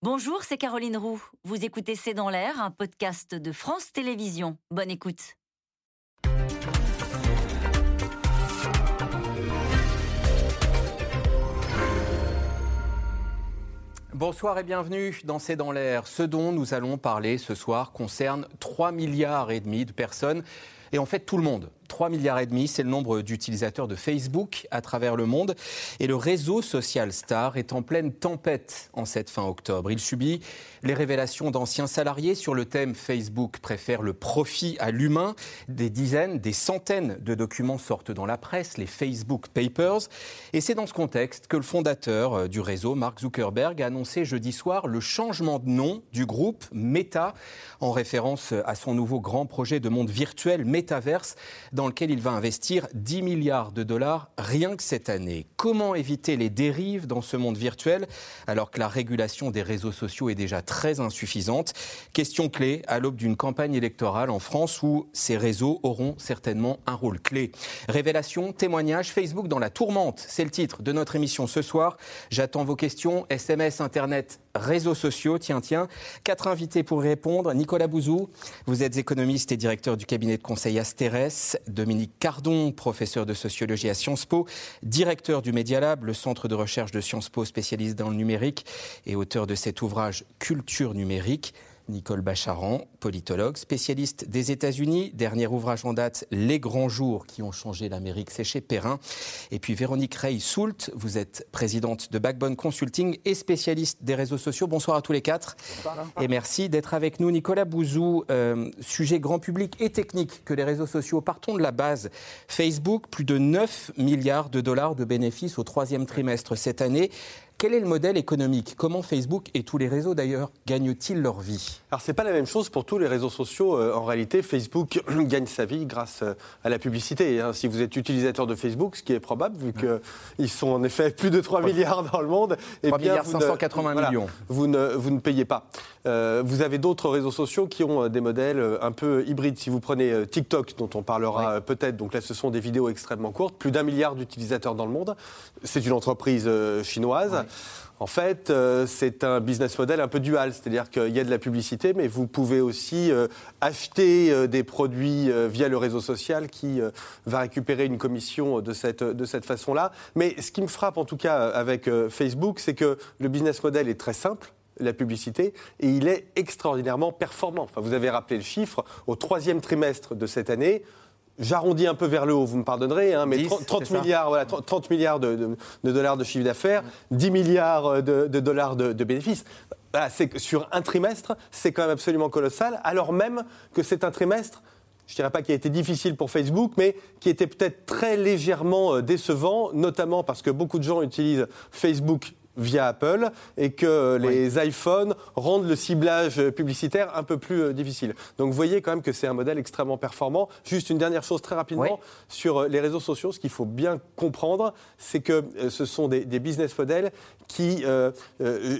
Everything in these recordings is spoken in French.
Bonjour, c'est Caroline Roux. Vous écoutez C'est dans l'air, un podcast de France Télévisions. Bonne écoute. Bonsoir et bienvenue dans C'est dans l'air. Ce dont nous allons parler ce soir concerne 3 milliards et demi de personnes et en fait tout le monde. 3 milliards et demi, c'est le nombre d'utilisateurs de Facebook à travers le monde. Et le réseau social Star est en pleine tempête en cette fin octobre. Il subit les révélations d'anciens salariés sur le thème Facebook préfère le profit à l'humain. Des dizaines, des centaines de documents sortent dans la presse, les Facebook Papers. Et c'est dans ce contexte que le fondateur euh, du réseau, Mark Zuckerberg, a annoncé jeudi soir le changement de nom du groupe Meta en référence à son nouveau grand projet de monde virtuel Metaverse dans lequel il va investir 10 milliards de dollars rien que cette année. Comment éviter les dérives dans ce monde virtuel alors que la régulation des réseaux sociaux est déjà très insuffisante? Question clé à l'aube d'une campagne électorale en France où ces réseaux auront certainement un rôle clé. Révélation, témoignage, Facebook dans la tourmente, c'est le titre de notre émission ce soir. J'attends vos questions, SMS, Internet, réseaux sociaux. Tiens, tiens, quatre invités pour répondre. Nicolas Bouzou, vous êtes économiste et directeur du cabinet de conseil Asterès. Dominique Cardon, professeur de sociologie à Sciences Po, directeur du Media Lab, le centre de recherche de Sciences Po spécialiste dans le numérique et auteur de cet ouvrage Culture numérique. Nicole Bacharan, politologue, spécialiste des États-Unis. Dernier ouvrage en date, Les grands jours qui ont changé l'Amérique, c'est chez Perrin. Et puis Véronique Rey-Soult, vous êtes présidente de Backbone Consulting et spécialiste des réseaux sociaux. Bonsoir à tous les quatre. Et merci d'être avec nous. Nicolas Bouzou, euh, sujet grand public et technique que les réseaux sociaux. Partons de la base. Facebook, plus de 9 milliards de dollars de bénéfices au troisième trimestre cette année. Quel est le modèle économique? Comment Facebook et tous les réseaux d'ailleurs gagnent-ils leur vie? Alors c'est pas la même chose pour tous les réseaux sociaux. Euh, en réalité, Facebook gagne sa vie grâce euh, à la publicité. Hein. Si vous êtes utilisateur de Facebook, ce qui est probable vu qu'ils sont en effet plus de 3 milliards dans le monde, 3 eh milliards 580 millions. Vous ne, vous ne payez pas. Euh, vous avez d'autres réseaux sociaux qui ont des modèles un peu hybrides. Si vous prenez TikTok, dont on parlera peut-être, donc là ce sont des vidéos extrêmement courtes, plus d'un milliard d'utilisateurs dans le monde. C'est une entreprise chinoise. En fait, euh, c'est un business model un peu dual, c'est-à-dire qu'il y a de la publicité, mais vous pouvez aussi euh, acheter euh, des produits via le réseau social qui va récupérer une commission de cette, de cette façon-là. Mais ce qui me frappe en tout cas avec Facebook, c'est que le business model est très simple la publicité, et il est extraordinairement performant. Enfin, vous avez rappelé le chiffre, au troisième trimestre de cette année, J'arrondis un peu vers le haut, vous me pardonnerez, hein, mais 30, milliards, voilà, 30 milliards de, dollars de chiffre d'affaires, 10 milliards de, dollars de, bénéfices. sur un trimestre, c'est quand même absolument colossal, alors même que c'est un trimestre je ne dirais pas qui a été difficile pour Facebook, mais qui était peut-être très légèrement euh, décevant, notamment parce que beaucoup de gens utilisent Facebook via Apple et que les iPhones rendent le ciblage publicitaire un peu plus euh, difficile. Donc vous voyez quand même que c'est un modèle extrêmement performant. Juste une dernière chose très rapidement sur euh, les réseaux sociaux, ce qu'il faut bien comprendre, c'est que euh, ce sont des, business models qui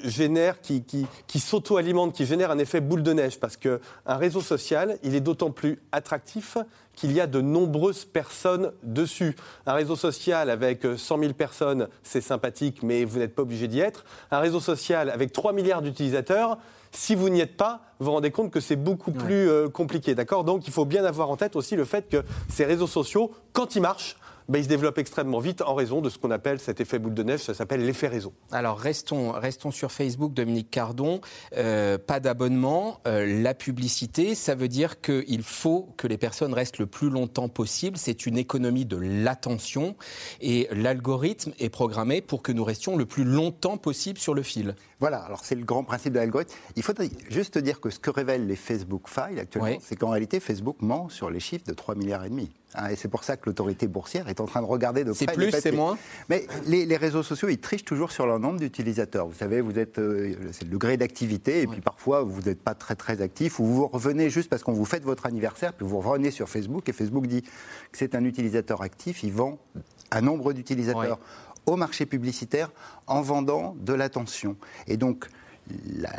génèrent, qui, qui, qui s'auto-alimentent, qui génèrent un effet boule de neige parce qu'un réseau social, il est d'autant plus attractif qu'il y a de nombreuses personnes dessus. Un réseau social avec 100 000 personnes, c'est sympathique, mais vous n'êtes pas obligé d'y être. Un réseau social avec 3 milliards d'utilisateurs, si vous n'y êtes pas, vous vous rendez compte que c'est beaucoup plus euh, compliqué. D'accord? Donc il faut bien avoir en tête aussi le fait que ces réseaux sociaux, quand ils marchent, ben, il se développe extrêmement vite en raison de ce qu'on appelle cet effet boule de neige, ça s'appelle l'effet réseau. Alors restons, restons sur Facebook, Dominique Cardon. Euh, pas d'abonnement, euh, la publicité, ça veut dire qu'il faut que les personnes restent le plus longtemps possible. C'est une économie de l'attention et l'algorithme est programmé pour que nous restions le plus longtemps possible sur le fil. Voilà, alors c'est le grand principe de l'algorithme. Il faudrait juste dire que ce que révèlent les Facebook Files actuellement, c'est qu'en réalité, Facebook ment sur les chiffres de 3 milliards et demi. Hein, et c'est pour ça que l'autorité boursière est en train de regarder de près. C'est plus, c'est moins Mais les, réseaux sociaux, ils trichent toujours sur leur nombre d'utilisateurs. Vous savez, vous êtes, euh, c'est le degré d'activité, et puis parfois, vous n'êtes pas très très actif, ou vous revenez juste parce qu'on vous fête votre anniversaire, puis vous revenez sur Facebook, et Facebook dit que c'est un utilisateur actif, il vend un nombre d'utilisateurs au marché publicitaire en vendant de l'attention. Et donc, la,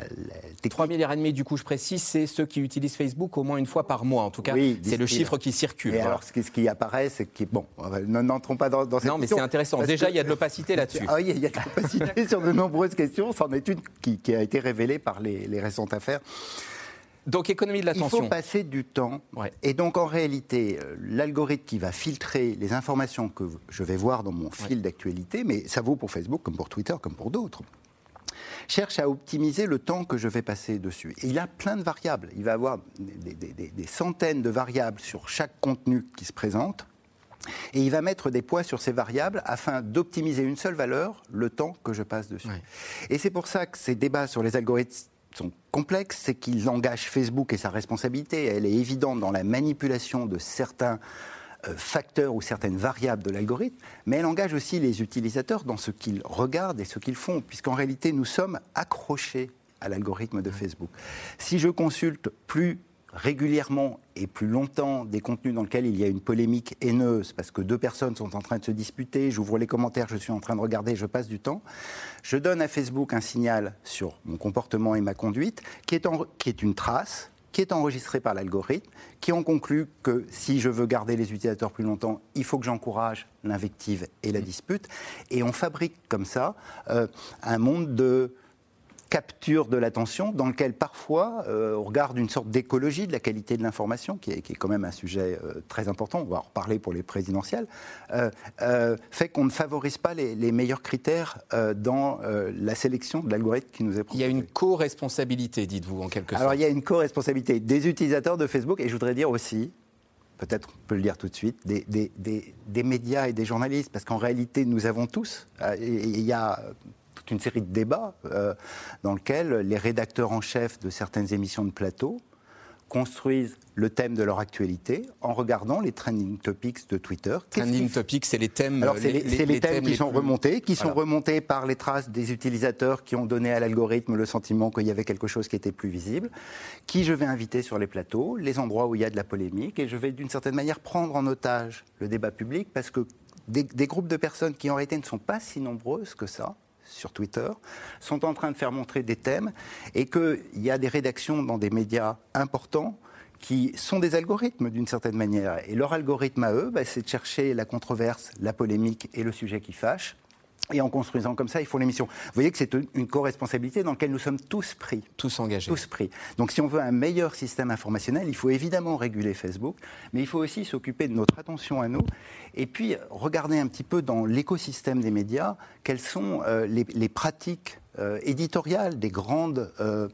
3 milliards et demi, du coup, je précise, c'est ceux qui utilisent Facebook au moins une fois par mois. En tout cas, c'est le chiffre qui circule. Et alors, ce qui, ce qui apparaît, c'est que, bon, n'entrons pas dans, dans cette Non, mais c'est intéressant. Déjà, il y a de l'opacité là-dessus. Ah oui, il y a de l'opacité sur de nombreuses questions. C'en est une qui, a été révélée par les, les récentes affaires. Donc économie de l'attention. Il faut passer du temps. Et donc en réalité, euh, l'algorithme qui va filtrer les informations que je vais voir dans mon fil d'actualité, mais ça vaut pour Facebook comme pour Twitter comme pour d'autres, cherche à optimiser le temps que je vais passer dessus. Et il a plein de variables. Il va avoir des, centaines de variables sur chaque contenu qui se présente. Et il va mettre des poids sur ces variables afin d'optimiser une seule valeur, le temps que je passe dessus. Et c'est pour ça que ces débats sur les algorithmes sont complexes, c'est qu'ils engagent Facebook et sa responsabilité. Elle est évidente dans la manipulation de certains facteurs ou certaines variables de l'algorithme, mais elle engage aussi les utilisateurs dans ce qu'ils regardent et ce qu'ils font, puisqu'en réalité, nous sommes accrochés à l'algorithme de Facebook. Si je consulte plus régulièrement et plus longtemps des contenus dans lesquels il y a une polémique haineuse, parce que deux personnes sont en train de se disputer, j'ouvre les commentaires, je suis en train de regarder, je passe du temps, je donne à Facebook un signal sur mon comportement et ma conduite, qui est, qui est une trace, qui est enregistré par l'algorithme, qui ont conclu que si je veux garder les utilisateurs plus longtemps, il faut que j'encourage l'invective et la dispute. Et on fabrique comme ça euh, un monde de capture de l'attention, dans lequel parfois euh, on regarde une sorte d'écologie de la qualité de l'information, qui, est, quand même un sujet euh, très important, on va en reparler pour les présidentielles, euh, fait qu'on ne favorise pas les, meilleurs critères dans la sélection de l'algorithme qui nous est proposé. Il y a une co-responsabilité, dites-vous, en quelque sorte. Alors il y a une co-responsabilité des utilisateurs de Facebook, et je voudrais dire aussi, peut-être on peut le dire tout de suite, des, des, des médias et des journalistes, parce qu'en réalité, nous avons tous, il y a une série de débats euh, dans lesquels les rédacteurs en chef de certaines émissions de plateau construisent le thème de leur actualité en regardant les trending topics de Twitter. Trending topics, c'est les thèmes. Alors c'est les, thèmes, qui sont remontés, qui sont remontés par les traces des utilisateurs qui ont donné à l'algorithme le sentiment qu'il y avait quelque chose qui était plus visible, qui je vais inviter sur les plateaux, les endroits où il y a de la polémique, et je vais d'une certaine manière prendre en otage le débat public parce que des, des groupes de personnes qui en réalité ne sont pas si nombreuses que ça, sur Twitter, sont en train de faire montrer des thèmes et qu'il y a des rédactions dans des médias importants qui sont des algorithmes d'une certaine manière. Et leur algorithme à eux, bah, c'est de chercher la controverse, la polémique et le sujet qui fâche. Et en construisant comme ça, ils font l'émission. Vous voyez que c'est une co-responsabilité dans laquelle nous sommes tous pris. Tous engagés. Tous pris. Donc si on veut un meilleur système informationnel, il faut évidemment réguler Facebook, mais il faut aussi s'occuper de notre attention à nous et puis regarder un petit peu dans l'écosystème des médias quelles sont euh, les, pratiques euh, éditoriales des grandes euh,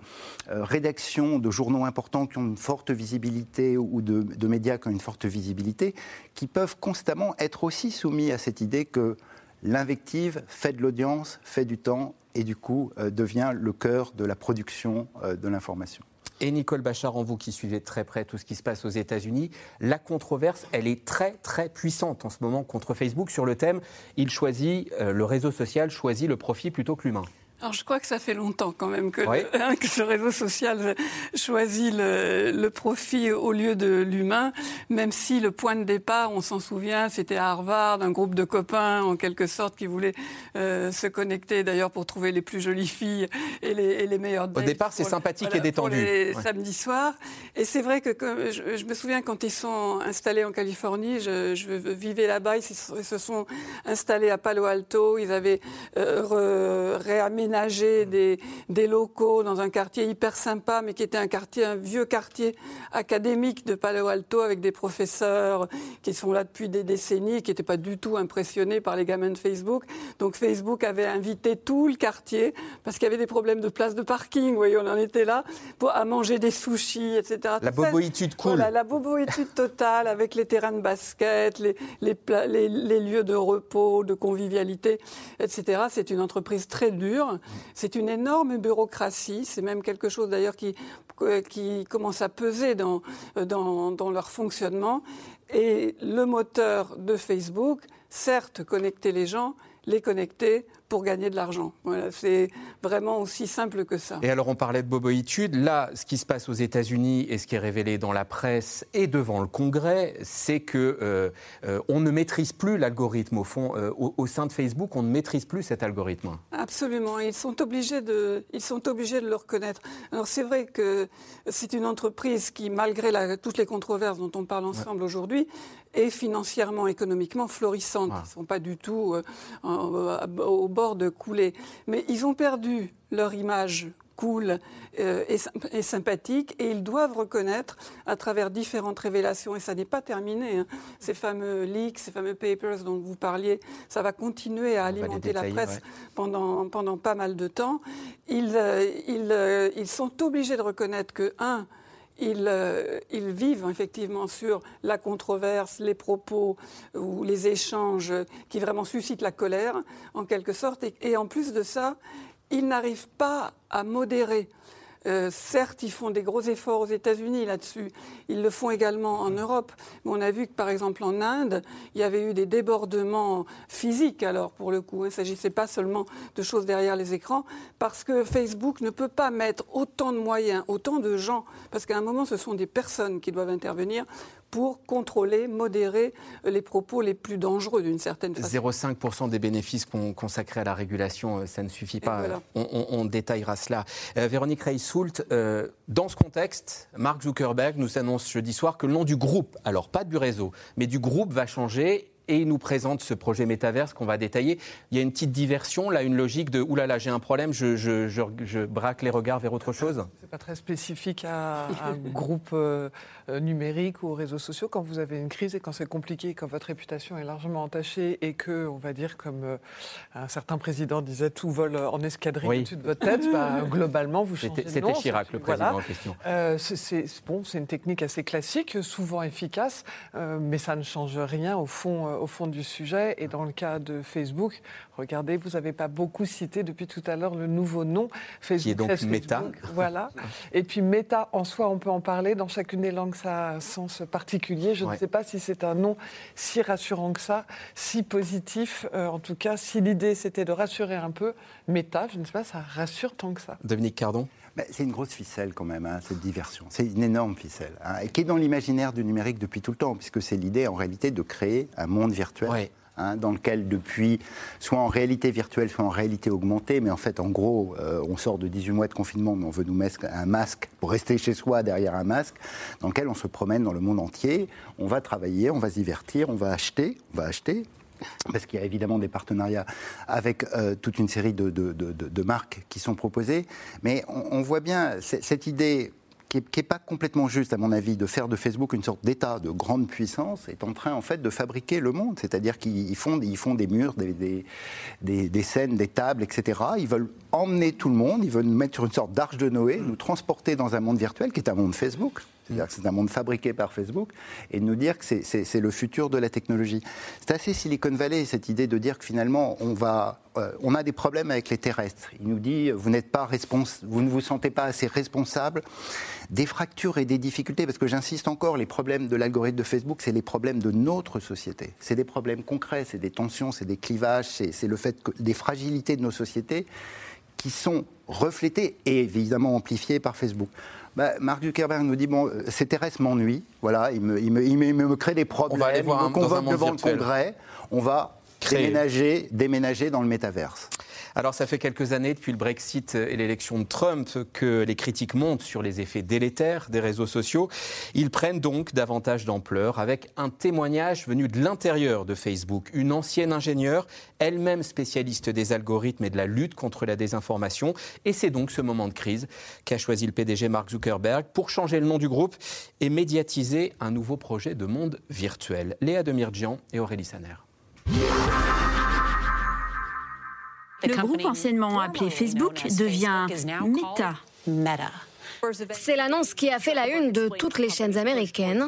rédactions de journaux importants qui ont une forte visibilité ou de, de, médias qui ont une forte visibilité, qui peuvent constamment être aussi soumis à cette idée que l'invective fait de l'audience, fait du temps et du coup euh, devient le cœur de la production euh, de l'information. Et Nicole Bachar, en vous qui suivez très près tout ce qui se passe aux États-Unis, la controverse, elle est très très puissante en ce moment contre Facebook sur le thème il choisit, euh, le réseau social choisit le profit plutôt que l'humain. Alors je crois que ça fait longtemps quand même que, hein, ce réseau social choisit le, profit au lieu de l'humain, même si le point de départ, on s'en souvient, c'était à Harvard, un groupe de copains en quelque sorte qui voulaient euh, se connecter d'ailleurs pour trouver les plus jolies filles et les, et les meilleures Au départ, c'est sympathique et détendu. Pour les samedis soirs. Et c'est vrai que je, me souviens quand ils sont installés en Californie, je, je vivais là-bas, ils se sont installés à Palo Alto, ils avaient euh, réaménagé aménager des, des, locaux dans un quartier hyper sympa, mais qui était un quartier, un vieux quartier académique de Palo Alto avec des professeurs qui sont là depuis des décennies, qui n'étaient pas du tout impressionnés par les gamins de Facebook. Donc Facebook avait invité tout le quartier parce qu'il y avait des problèmes de place de parking. Vous voyez, on en était là pour à manger des sushis, etc. La boboïtude cool. Voilà, la boboïtude totale avec les terrains de basket, les, les, les, les lieux de repos, de convivialité, etc. C'est une entreprise très dure c'est une énorme bureaucratie. C'est même quelque chose d'ailleurs qui, qui commence à peser dans, dans, leur fonctionnement. Et le moteur de Facebook, certes, connecter les gens, les connecter pour gagner de l'argent. Voilà, c'est vraiment aussi simple que ça. Et alors, on parlait de boboïtude. Là, ce qui se passe aux États-Unis et ce qui est révélé dans la presse et devant le Congrès, c'est que euh, euh, on ne maîtrise plus l'algorithme. Au fond, euh, au, au, sein de Facebook, on ne maîtrise plus cet algorithme. Absolument. Ils sont obligés de, ils sont obligés de le reconnaître. Alors, c'est vrai que c'est une entreprise qui, malgré la, toutes les controverses dont on parle ensemble ouais. aujourd'hui, est financièrement, économiquement florissante. Ah. Ils ne sont pas du tout au bord de couler. Mais ils ont perdu leur image cool euh, et, et, sympathique et ils doivent reconnaître à travers différentes révélations et ça n'est pas terminé hein, ces fameux leaks ces fameux papers dont vous parliez ça va continuer à alimenter la presse ouais. pendant pendant pas mal de temps ils euh, ils, euh, ils sont obligés de reconnaître que un ils, euh, ils, vivent effectivement sur la controverse, les propos ou les échanges qui vraiment suscitent la colère, en quelque sorte. Et, et en plus de ça, ils n'arrivent pas à modérer. Euh, certes, ils font des gros efforts aux États-Unis là-dessus. Ils le font également en Europe. Mais on a vu que, par exemple, en Inde, il y avait eu des débordements physiques, alors, pour le coup. Il ne s'agissait pas seulement de choses derrière les écrans, parce que Facebook ne peut pas mettre autant de moyens, autant de gens, parce qu'à un moment, ce sont des personnes qui doivent intervenir pour contrôler, modérer les propos les plus dangereux d'une certaine façon. 0,5% des bénéfices consacrés à la régulation, ça ne suffit pas. Voilà. On, on, on, détaillera cela. Euh, Véronique Reissoult, euh, dans ce contexte, Mark Zuckerberg nous annonce jeudi soir que le nom du groupe, alors pas du réseau, mais du groupe va changer et il nous présente ce projet métaverse qu'on va détailler. Il y a une petite diversion, là, une logique de oulala, là là, j'ai un problème, je, je, je, je, braque les regards vers autre chose C'est pas très spécifique à, à un groupe euh, numérique ou aux réseaux sociaux. Quand vous avez une crise et quand c'est compliqué, quand votre réputation est largement entachée et que, on va dire, comme euh, un certain président disait, tout vole en escadrille oui. au-dessus de votre tête, bah, globalement, vous changez de C'était Chirac, le président voilà. en question. Euh, c'est bon, une technique assez classique, souvent efficace, euh, mais ça ne change rien au fond au fond du sujet. Et dans le cas de Facebook, regardez, vous n'avez pas beaucoup cité depuis tout à l'heure le nouveau nom. Facebook, Qui est donc Facebook, Meta. Voilà. Et puis Meta, en soi, on peut en parler. Dans chacune des langues, ça a un sens particulier. Je ouais. ne sais pas si c'est un nom si rassurant que ça, si positif. Euh, en tout cas, si l'idée c'était de rassurer un peu, Meta, je ne sais pas, ça rassure tant que ça. Dominique Cardon? Ben, c'est une grosse ficelle quand même, hein, cette diversion. C'est une énorme ficelle, hein, et qui est dans l'imaginaire du numérique depuis tout le temps, puisque c'est l'idée en réalité de créer un monde virtuel. Hein, dans lequel depuis, soit en réalité virtuelle, soit en réalité augmentée, mais en fait, en gros, euh, on sort de 18 mois de confinement, mais on veut nous mettre un masque pour rester chez soi derrière un masque, dans lequel on se promène dans le monde entier, on va travailler, on va se divertir, on va acheter, on va acheter, parce qu'il y a évidemment des partenariats avec euh, toute une série de, marques qui sont proposées. Mais on, voit bien cette idée qui n'est pas complètement juste, à mon avis, de faire de Facebook une sorte d'État de grande puissance, est en train, en fait, de fabriquer le monde. C'est-à-dire qu'ils font, ils des murs, des, des, scènes, des tables, etc. Ils veulent emmener tout le monde, ils veulent nous mettre sur une sorte d'arche de Noé, nous transporter dans un monde virtuel qui est un monde Facebook. C'est-à-dire que c'est un monde fabriqué par Facebook et nous dire que c'est le futur de la technologie. C'est assez Silicon Valley, cette idée de dire que finalement, on, euh, a des problèmes avec les terrestres. Il nous dit, vous n'êtes pas vous ne vous sentez pas assez responsable des fractures et des difficultés, parce que j'insiste encore, les problèmes de l'algorithme de Facebook, c'est les problèmes de notre société. C'est des problèmes concrets, c'est des tensions, c'est des clivages, c'est le fait que des fragilités de nos sociétés qui sont reflétées et évidemment amplifiées par Facebook. Bah, Mark Zuckerberg nous dit bon, ces terrestres m'ennuient, voilà, il me, il, me, il, me, il me, crée des problèmes, on va aller voir il me convoque devant virtuel. le Congrès, on va déménager, déménager dans le métaverse. Alors, ça fait quelques années, depuis le Brexit et l'élection de Trump, que les critiques montent sur les effets délétères des réseaux sociaux. Ils prennent donc davantage d'ampleur avec un témoignage venu de l'intérieur de Facebook. Une ancienne ingénieure, elle-même spécialiste des algorithmes et de la lutte contre la désinformation. Et c'est donc ce moment de crise qu'a choisi le PDG Mark Zuckerberg pour changer le nom du groupe et médiatiser un nouveau projet de monde virtuel. Léa Demirjian et Aurélie Saner. Le groupe anciennement appelé Facebook devient Meta. C'est l'annonce qui a fait la une de toutes les chaînes américaines.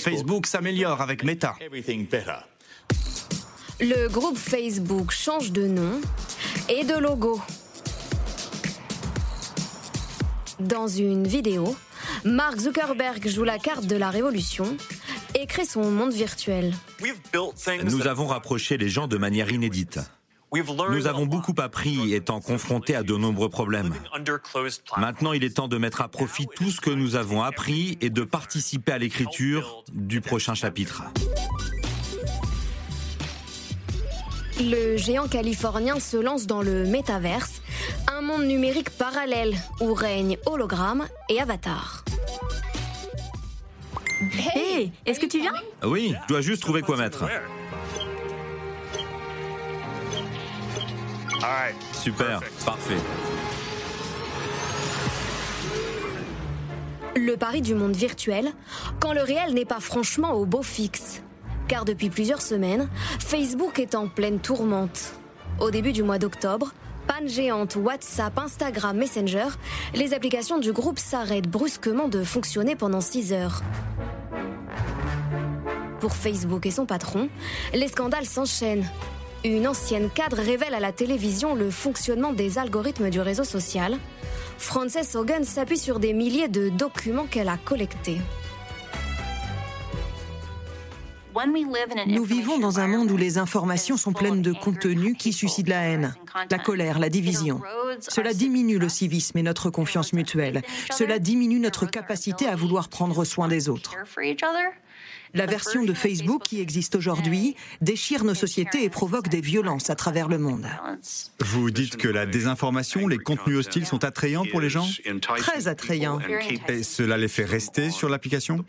Facebook s'améliore avec Meta. Le groupe Facebook change de nom et de logo. Dans une vidéo, Mark Zuckerberg joue la carte de la révolution et crée son monde virtuel. Nous avons rapproché les gens de manière inédite. Nous avons beaucoup appris étant confrontés à de nombreux problèmes. Maintenant, il est temps de mettre à profit tout ce que nous avons appris et de participer à l'écriture du prochain chapitre. Le géant californien se lance dans le métaverse, un monde numérique parallèle où règnent hologramme et avatar. Hé, est-ce que tu viens? Oui, je dois juste trouver quoi mettre. Super, parfait. Le pari du monde virtuel, quand le réel n'est pas franchement au beau fixe. Car depuis plusieurs semaines, Facebook est en pleine tourmente. Au début du mois d'octobre, panne géante WhatsApp, Instagram, Messenger, les applications du groupe s'arrêtent brusquement de fonctionner pendant 6 heures. Pour Facebook et son patron, les scandales s'enchaînent. Une ancienne cadre révèle à la télévision le fonctionnement des algorithmes du réseau social. Frances Hogan s'appuie sur des milliers de documents qu'elle a collectés. Nous vivons dans un monde où les informations sont pleines de contenus qui suscitent la haine, la colère, la division. Cela diminue le civisme et notre confiance mutuelle. Cela diminue notre capacité à vouloir prendre soin des autres. La version de Facebook qui existe aujourd'hui déchire nos sociétés et provoque des violences à travers le monde. Vous dites que la désinformation, les contenus hostiles sont attrayants pour les gens Très attrayants. Et cela les fait rester sur l'application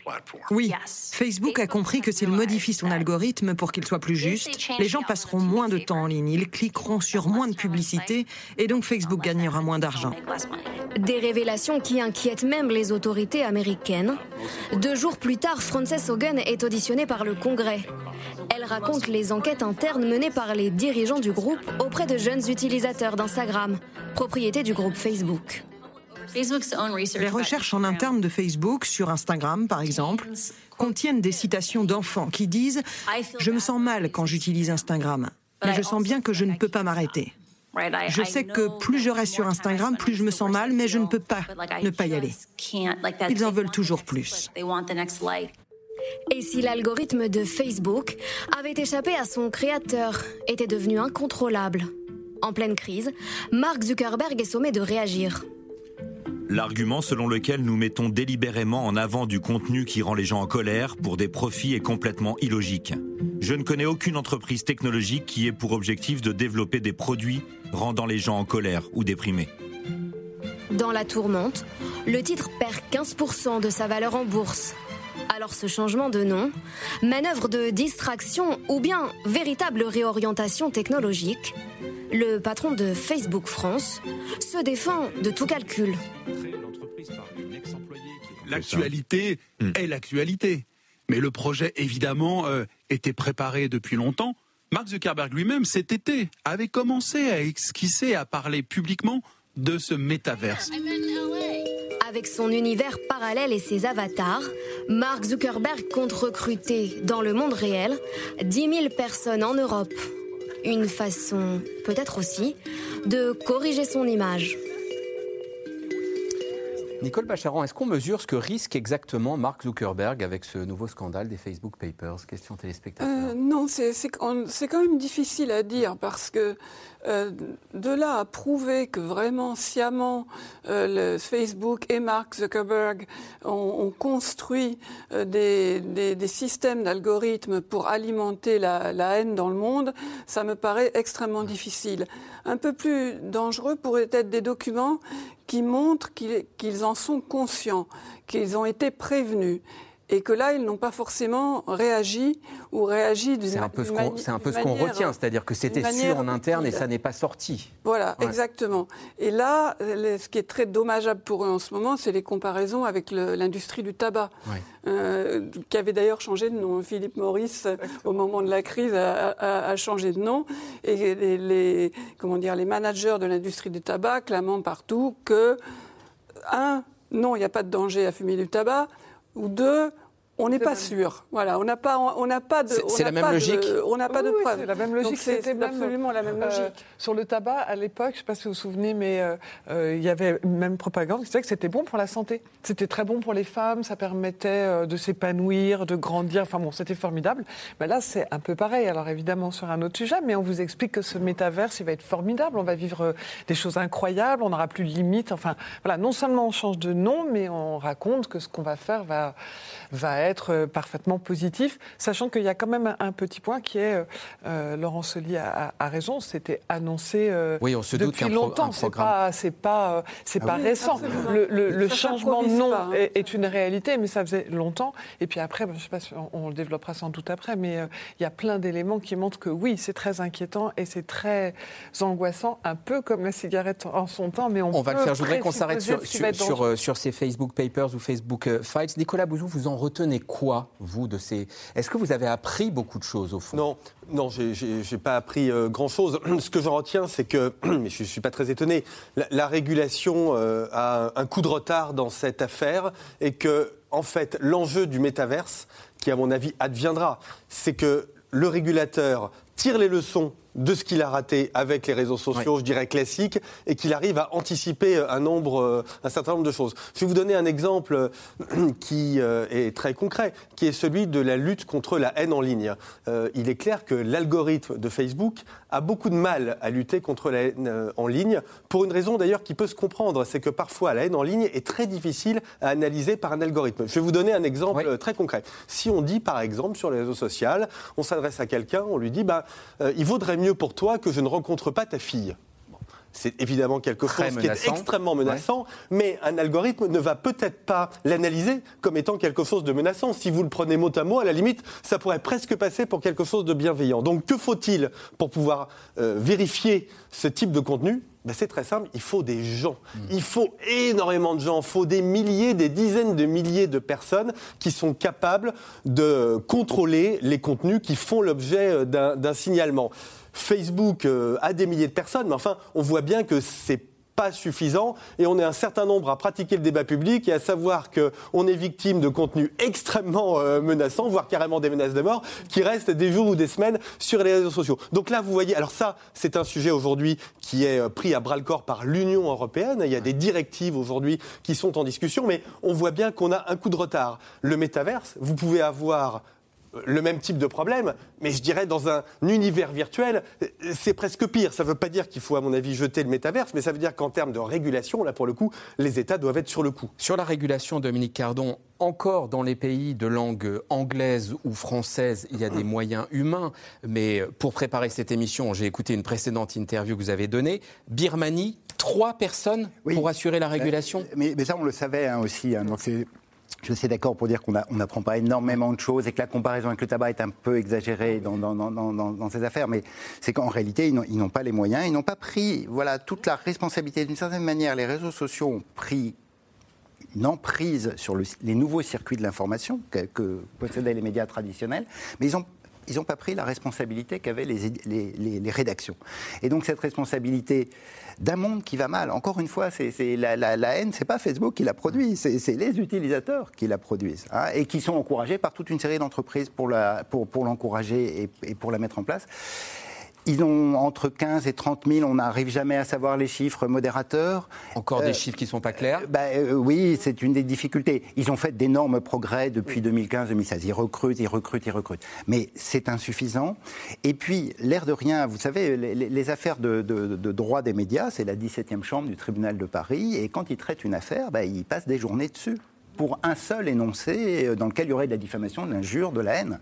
Oui. Facebook a compris que s'il modifie son algorithme pour qu'il soit plus juste, les gens passeront moins de temps en ligne, ils cliqueront sur moins de publicité et donc Facebook gagnera moins d'argent. Des révélations qui inquiètent même les autorités américaines. Deux jours plus tard, Frances Hogan est auditionnée par le Congrès. Elle raconte les enquêtes internes menées par les dirigeants du groupe auprès de jeunes utilisateurs d'Instagram, propriété du groupe Facebook. Les recherches en interne de Facebook sur Instagram, par exemple, contiennent des citations d'enfants qui disent ⁇ Je me sens mal quand j'utilise Instagram, mais je sens bien que je ne peux pas m'arrêter. Je sais que plus je reste sur Instagram, plus je me sens mal, mais je ne peux pas ne pas y aller. Ils en veulent toujours plus. Et si l'algorithme de Facebook avait échappé à son créateur, était devenu incontrôlable En pleine crise, Mark Zuckerberg est sommé de réagir. L'argument selon lequel nous mettons délibérément en avant du contenu qui rend les gens en colère pour des profits est complètement illogique. Je ne connais aucune entreprise technologique qui ait pour objectif de développer des produits rendant les gens en colère ou déprimés. Dans la tourmente, le titre perd 15% de sa valeur en bourse. Alors ce changement de nom, manœuvre de distraction ou bien véritable réorientation technologique, le patron de Facebook France se défend de tout calcul. L'actualité hmm. est l'actualité. Mais le projet, évidemment, euh, était préparé depuis longtemps. Mark Zuckerberg lui-même, cet été, avait commencé à esquisser, à parler publiquement de ce métaverse. Avec son univers parallèle et ses avatars, Mark Zuckerberg compte recruter dans le monde réel 10 000 personnes en Europe. Une façon, peut-être aussi, de corriger son image. Nicole Bacharan, est-ce qu'on mesure ce que risque exactement Mark Zuckerberg avec ce nouveau scandale des Facebook Papers? Question téléspectateur. Euh, non, c'est quand même difficile à dire parce que euh, de là à prouver que vraiment sciemment euh, le Facebook et Mark Zuckerberg ont, construit des, systèmes d'algorithmes pour alimenter la, la, haine dans le monde, ça me paraît extrêmement difficile. Un peu plus dangereux pourraient être des documents qui montrent qu'ils en sont conscients, qu'ils ont été prévenus et que là, ils n'ont pas forcément réagi ou réagi d'une C'est un peu ce qu'on retient, c'est-à-dire que c'était sûr en interne et ça n'est pas sorti. Voilà, exactement. Et là, ce qui est très dommageable pour eux en ce moment, c'est les comparaisons avec l'industrie du tabac, euh, qui avait d'ailleurs changé de nom. Philippe Maurice, au moment de la crise, a, changé de nom. Et les, comment dire, les managers de l'industrie du tabac clamant partout que, un, non, il n'y a pas de danger à fumer du tabac ou deux, On n'est pas sûr. Voilà, on n'a pas, on n'a pas de. C'est la même logique. on n'a pas de preuves. C'est la même logique. C'est absolument la même logique. sur le tabac, à l'époque, je ne sais pas si vous vous souvenez, mais il y avait même propagande qui disait que c'était bon pour la santé. C'était très bon pour les femmes, ça permettait de s'épanouir, de grandir. Enfin bon, c'était formidable. Mais là, c'est un peu pareil. Alors évidemment sur un autre sujet, mais on vous explique que ce métaverse, il va être formidable. On va vivre des choses incroyables. On n'aura plus de limites. Enfin voilà, non seulement on change de nom, mais on raconte que ce qu'on va faire va va être euh, parfaitement positif, sachant qu'il y a quand même un, petit point qui est, euh, euh Laurent Soli a, raison, c'était annoncé euh, oui, on se depuis doute longtemps. C'est pas, c'est pas, c'est ah pas récent. Le, changement de nom hein. est, une réalité, mais ça faisait longtemps. Et puis après, je sais pas si on, le développera sans doute après, mais il y a plein d'éléments qui montrent que oui, c'est très inquiétant et c'est très angoissant, un peu comme la cigarette en son temps, mais on, on va le faire. Je voudrais qu'on s'arrête sur, sur, sur, ces Facebook Papers ou Facebook Fights. Nicolas Bouzou, vous en retenez quoi, vous, de ces... Est-ce que vous avez appris beaucoup de choses, au fond? Non, non, j'ai n'ai pas appris euh, grand-chose. Ce que j'en retiens, c'est que, mais je ne suis pas très étonné, la, régulation euh, a un coup de retard dans cette affaire et que, en fait, l'enjeu du métaverse, qui à mon avis adviendra, c'est que le régulateur tire les leçons de ce qu'il a raté avec les réseaux sociaux, je dirais classiques, et qu'il arrive à anticiper un nombre, euh, un certain nombre de choses. Je vais vous donner un exemple euh, qui euh, est très concret, qui est celui de la lutte contre la haine en ligne. il est clair que l'algorithme de Facebook a beaucoup de mal à lutter contre la haine en ligne, pour une raison d'ailleurs qui peut se comprendre, c'est que parfois la haine en ligne est très difficile à analyser par un algorithme. Je vais vous donner un exemple très concret. Si on dit par exemple sur les réseaux sociaux, on s'adresse à quelqu'un, on lui dit, bah, il vaudrait mieux pour toi que je ne rencontre pas ta fille. C'est évidemment quelque chose qui est extrêmement menaçant, mais un algorithme ne va peut-être pas l'analyser comme étant quelque chose de menaçant. Si vous le prenez mot à mot, à la limite, ça pourrait presque passer pour quelque chose de bienveillant. Donc que faut-il pour pouvoir euh, vérifier ce type de contenu? Ben, c'est très simple, il faut des gens. Hmm. Il faut énormément de gens. Il faut des milliers, des dizaines de milliers de personnes qui sont capables de contrôler les contenus qui font l'objet euh, d'un signalement. Facebook euh, a des milliers de personnes, mais enfin, on voit bien que c'est pas suffisant et on est un certain nombre à pratiquer le débat public et à savoir qu'on est victime de contenus extrêmement euh, menaçants, voire carrément des menaces de mort, qui restent des jours ou des semaines sur les réseaux sociaux. Donc là, vous voyez, alors ça, c'est un sujet aujourd'hui qui est euh, pris à bras le corps par l'Union européenne. Il y a des directives aujourd'hui qui sont en discussion, mais on voit bien qu'on a un coup de retard. Le métaverse, vous pouvez avoir le même type de problème, mais je dirais dans un univers virtuel, c'est presque pire. Ça ne veut pas dire qu'il faut, à mon avis, jeter le métaverse, mais ça veut dire qu'en termes de régulation, là, pour le coup, les États doivent être sur le coup. Sur la régulation, Dominique Cardon, encore dans les pays de langue anglaise ou française, il y a des moyens humains, mais pour préparer cette émission, j'ai écouté une précédente interview que vous avez donnée. Birmanie, trois personnes pour assurer la régulation? mais, ça, on le savait hein, aussi. Hein, donc je suis d'accord pour dire qu'on n'apprend pas énormément de choses et que la comparaison avec le tabac est un peu exagérée dans, ces affaires, mais c'est qu'en réalité, ils n'ont pas les moyens, ils n'ont pas pris voilà, toute la responsabilité. D'une certaine manière, les réseaux sociaux ont pris une emprise sur les nouveaux circuits de l'information que, que, possédaient les médias traditionnels, mais ils ont ils n'ont pas pris la responsabilité qu'avaient les, les, rédactions. Et donc cette responsabilité d'un monde qui va mal, encore une fois, c'est, la, la, la, haine, pas Facebook qui la produit, c'est, les utilisateurs qui la produisent, hein, et qui sont encouragés par toute une série d'entreprises pour, la, pour, pour l'encourager et pour la mettre en place. Ils ont entre 15 et 30 000, on n'arrive jamais à savoir les chiffres modérateurs. Encore des euh, chiffres qui ne sont pas clairs? bah, euh, Oui, c'est une des difficultés. Ils ont fait d'énormes progrès depuis 2015-2016. Ils recrutent, ils recrutent, ils recrutent. Mais c'est insuffisant. Et puis, l'air de rien, vous savez, les, affaires de, droit des médias, c'est la 17e chambre du tribunal de Paris. Et quand ils traitent une affaire, bah, ils passent des journées dessus pour un seul énoncé euh, dans lequel il y aurait de la diffamation, de l'injure, de la haine.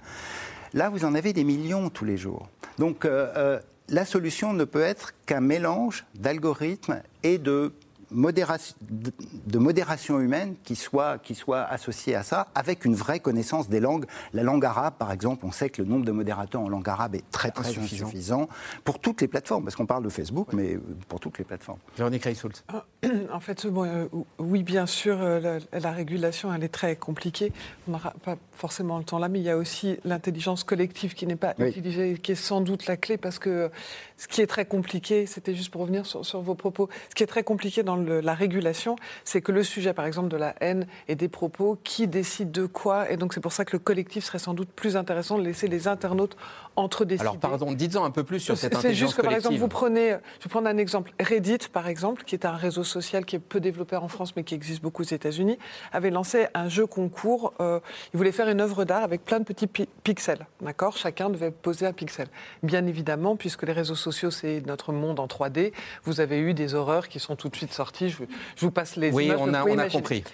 Là, vous en avez des millions tous les jours. Donc, euh, euh, la solution ne peut être qu'un mélange d'algorithmes et de modération, de modération humaine qui soit, qui soit associée à ça, avec une vraie connaissance des langues. La langue arabe, par exemple, on sait que le nombre de modérateurs en langue arabe est très, très insuffisant, pour toutes les plateformes, parce qu'on parle de Facebook, mais pour toutes les plateformes. Véronique Reissoult. Ah, en fait, bon, euh, oui, bien sûr, euh, la, régulation, elle est très compliquée. On n'aura pas forcément le temps là, mais il y a aussi l'intelligence collective qui n'est pas utilisée, qui est sans doute la clé, parce que ce qui est très compliqué, c'était juste pour revenir sur, sur vos propos, ce qui est très compliqué dans la régulation, c'est que le sujet, par exemple, de la haine et des propos, qui décide de quoi Et donc c'est pour ça que le collectif serait sans doute plus intéressant de laisser les internautes entre décider. Alors pardon, dites-en un peu plus sur cette intelligence C'est juste que par exemple, vous prenez, je vais prendre un exemple, Reddit par exemple, qui est un réseau social qui est peu développé en France mais qui existe beaucoup aux États-Unis, avait lancé un jeu concours. Euh, il voulait faire une œuvre d'art avec plein de petits pixels, d'accord? Chacun devait poser un pixel. Bien évidemment, puisque les réseaux sociaux c'est notre monde en 3D, vous avez eu des horreurs qui sont tout de suite sorties. Je, vous passe les oui, images. Oui, on, a, on a compris.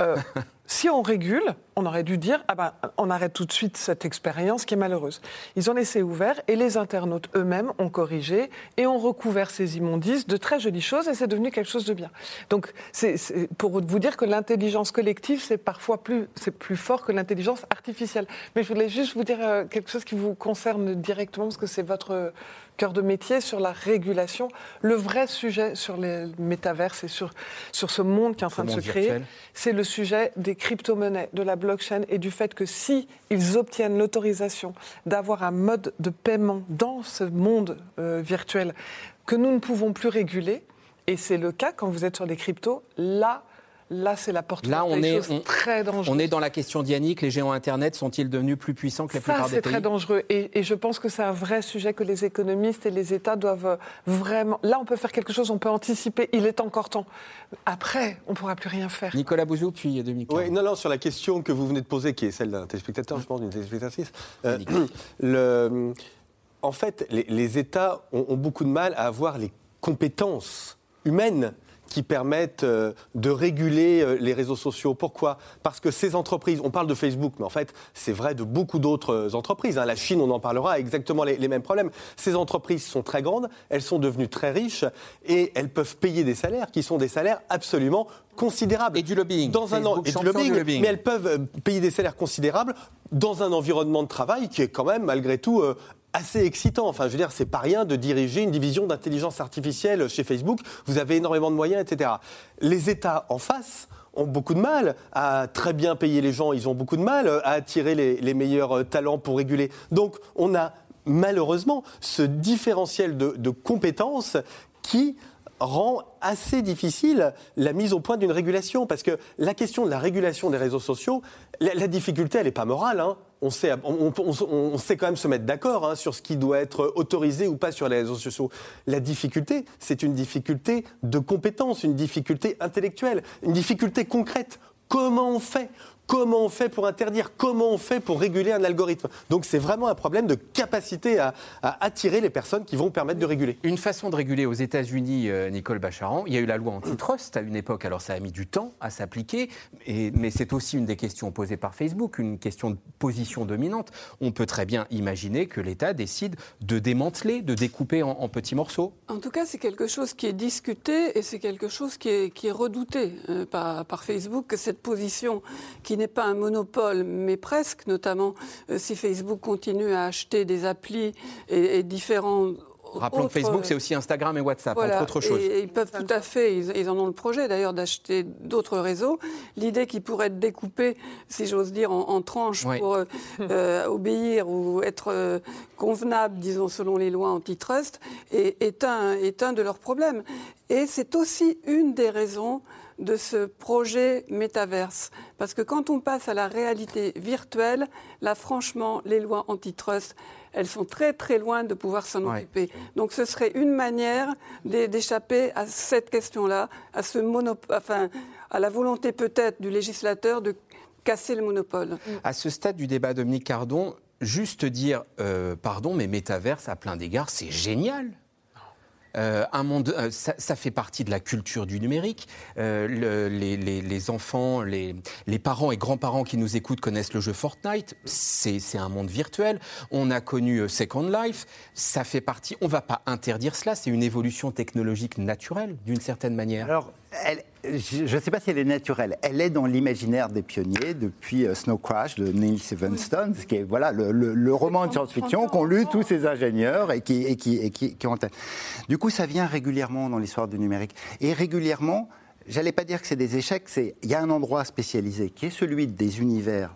Euh, si on régule, on aurait dû dire ah ben, on arrête tout de suite cette expérience qui est malheureuse. Ils ont laissé ouvert et les internautes eux-mêmes ont corrigé et ont recouvert ces immondices de très jolies choses et c'est devenu quelque chose de bien. Donc c'est pour vous dire que l'intelligence collective c'est parfois plus c'est plus fort que l'intelligence artificielle. Mais je voulais juste vous dire euh, quelque chose qui vous concerne directement parce que c'est votre cœur de métier sur la régulation. Le vrai sujet sur les métaverses et sur, sur ce monde qui est en train de se créer, c'est le sujet des crypto-monnaies, de la blockchain et du fait que si ils obtiennent l'autorisation d'avoir un mode de paiement dans ce monde euh, virtuel que nous ne pouvons plus réguler, et c'est le cas quand vous êtes sur les cryptos, là, Là, c'est la porte Là, on est, très dangereuses. On est dans la question d'Yannick. Les géants Internet sont-ils devenus plus puissants que la plupart des pays c'est très dangereux. Et, je pense que c'est un vrai sujet que les économistes et les États doivent vraiment... Là, on peut faire quelque chose, on peut anticiper. Il est encore temps. Après, on ne pourra plus rien faire. Nicolas Bouzou, puis Dominique. Oui, non, non, sur la question que vous venez de poser, qui est celle d'un téléspectateur, je pense, d'une téléspectatrice. Euh, le, en fait, les, États ont beaucoup de mal à avoir les compétences humaines qui permettent euh, de réguler euh, les réseaux sociaux. Pourquoi? Parce que ces entreprises, on parle de Facebook, mais en fait, c'est vrai de beaucoup d'autres euh, entreprises. Hein. La Chine, on en parlera, a exactement les, mêmes problèmes. Ces entreprises sont très grandes, elles sont devenues très riches et elles peuvent payer des salaires qui sont des salaires absolument considérables. Et du lobbying. Dans un an, et du lobbying, Mais elles peuvent payer des salaires considérables dans un environnement de travail qui est quand même, malgré tout, assez excitant. Enfin, je veux dire, c'est pas rien de diriger une division d'intelligence artificielle chez Facebook. Vous avez énormément de moyens, etc. Les États en face ont beaucoup de mal à très bien payer les gens. Ils ont beaucoup de mal à attirer les, meilleurs euh, talents pour réguler. Donc, on a malheureusement ce différentiel de, de compétences qui rend assez difficile la mise au point d'une régulation. Parce que la question de la régulation des réseaux sociaux, la, difficulté, elle n'est pas morale. Hein. On, sait, quand même se mettre d'accord hein, sur ce qui doit être autorisé ou pas sur les réseaux sociaux. La difficulté, c'est une difficulté de compétence, une difficulté intellectuelle, une difficulté concrète. Comment on fait Comment on fait pour interdire Comment on fait pour réguler un algorithme Donc c'est vraiment un problème de capacité à, attirer les personnes qui vont permettre de réguler. Une façon de réguler aux États-Unis, euh, Nicole Bacharan, il y a eu la loi antitrust à une époque, alors ça a mis du temps à s'appliquer, mais c'est aussi une des questions posées par Facebook, une question de position dominante. On peut très bien imaginer que l'État décide de démanteler, de découper en, petits morceaux. En tout cas, c'est quelque chose qui est discuté et c'est quelque chose qui est, qui est redouté euh, par, par Facebook, que cette position qui n'est pas un monopole, mais presque, notamment euh, si Facebook continue à acheter des applis et, différents Rappelons que Facebook, c'est aussi Instagram et WhatsApp, entre autres choses. Et ils peuvent tout à fait, ils, en ont le projet d'ailleurs d'acheter d'autres réseaux. L'idée qu'ils pourraient être découpés, si j'ose dire, en, tranches pour euh, euh, obéir ou être convenable, disons, selon les lois antitrust, est, est, un, est un de leurs problèmes. Et c'est aussi une des raisons de ce projet métaverse. Parce que quand on passe à la réalité virtuelle, là, franchement, les lois antitrust, elles sont très très loin de pouvoir s'en occuper. Donc ce serait une manière d'échapper à cette question-là, à ce enfin, à la volonté peut-être du législateur de casser le monopole. À ce stade du débat, Dominique Cardon, juste dire euh, pardon, mais métaverse à plein d'égards, c'est génial. Euh, un monde, euh, ça, fait partie de la culture du numérique. Euh, les, enfants, les, parents et grands-parents qui nous écoutent connaissent le jeu Fortnite. C'est un monde virtuel. On a connu Second Life. Ça fait partie. On ne va pas interdire cela. C'est une évolution technologique naturelle, d'une certaine manière. Alors, je ne sais pas si elle est naturelle. Elle est dans l'imaginaire des pionniers depuis euh, Snow Crash de Neil Stephenson, qui est voilà, le, roman de science-fiction qu'ont lu tous ces ingénieurs et qui, et qui, et qui, ont... Du coup, ça vient régulièrement dans l'histoire du numérique. Et régulièrement, j'allais pas dire que c'est des échecs, il y a un endroit spécialisé qui est celui des univers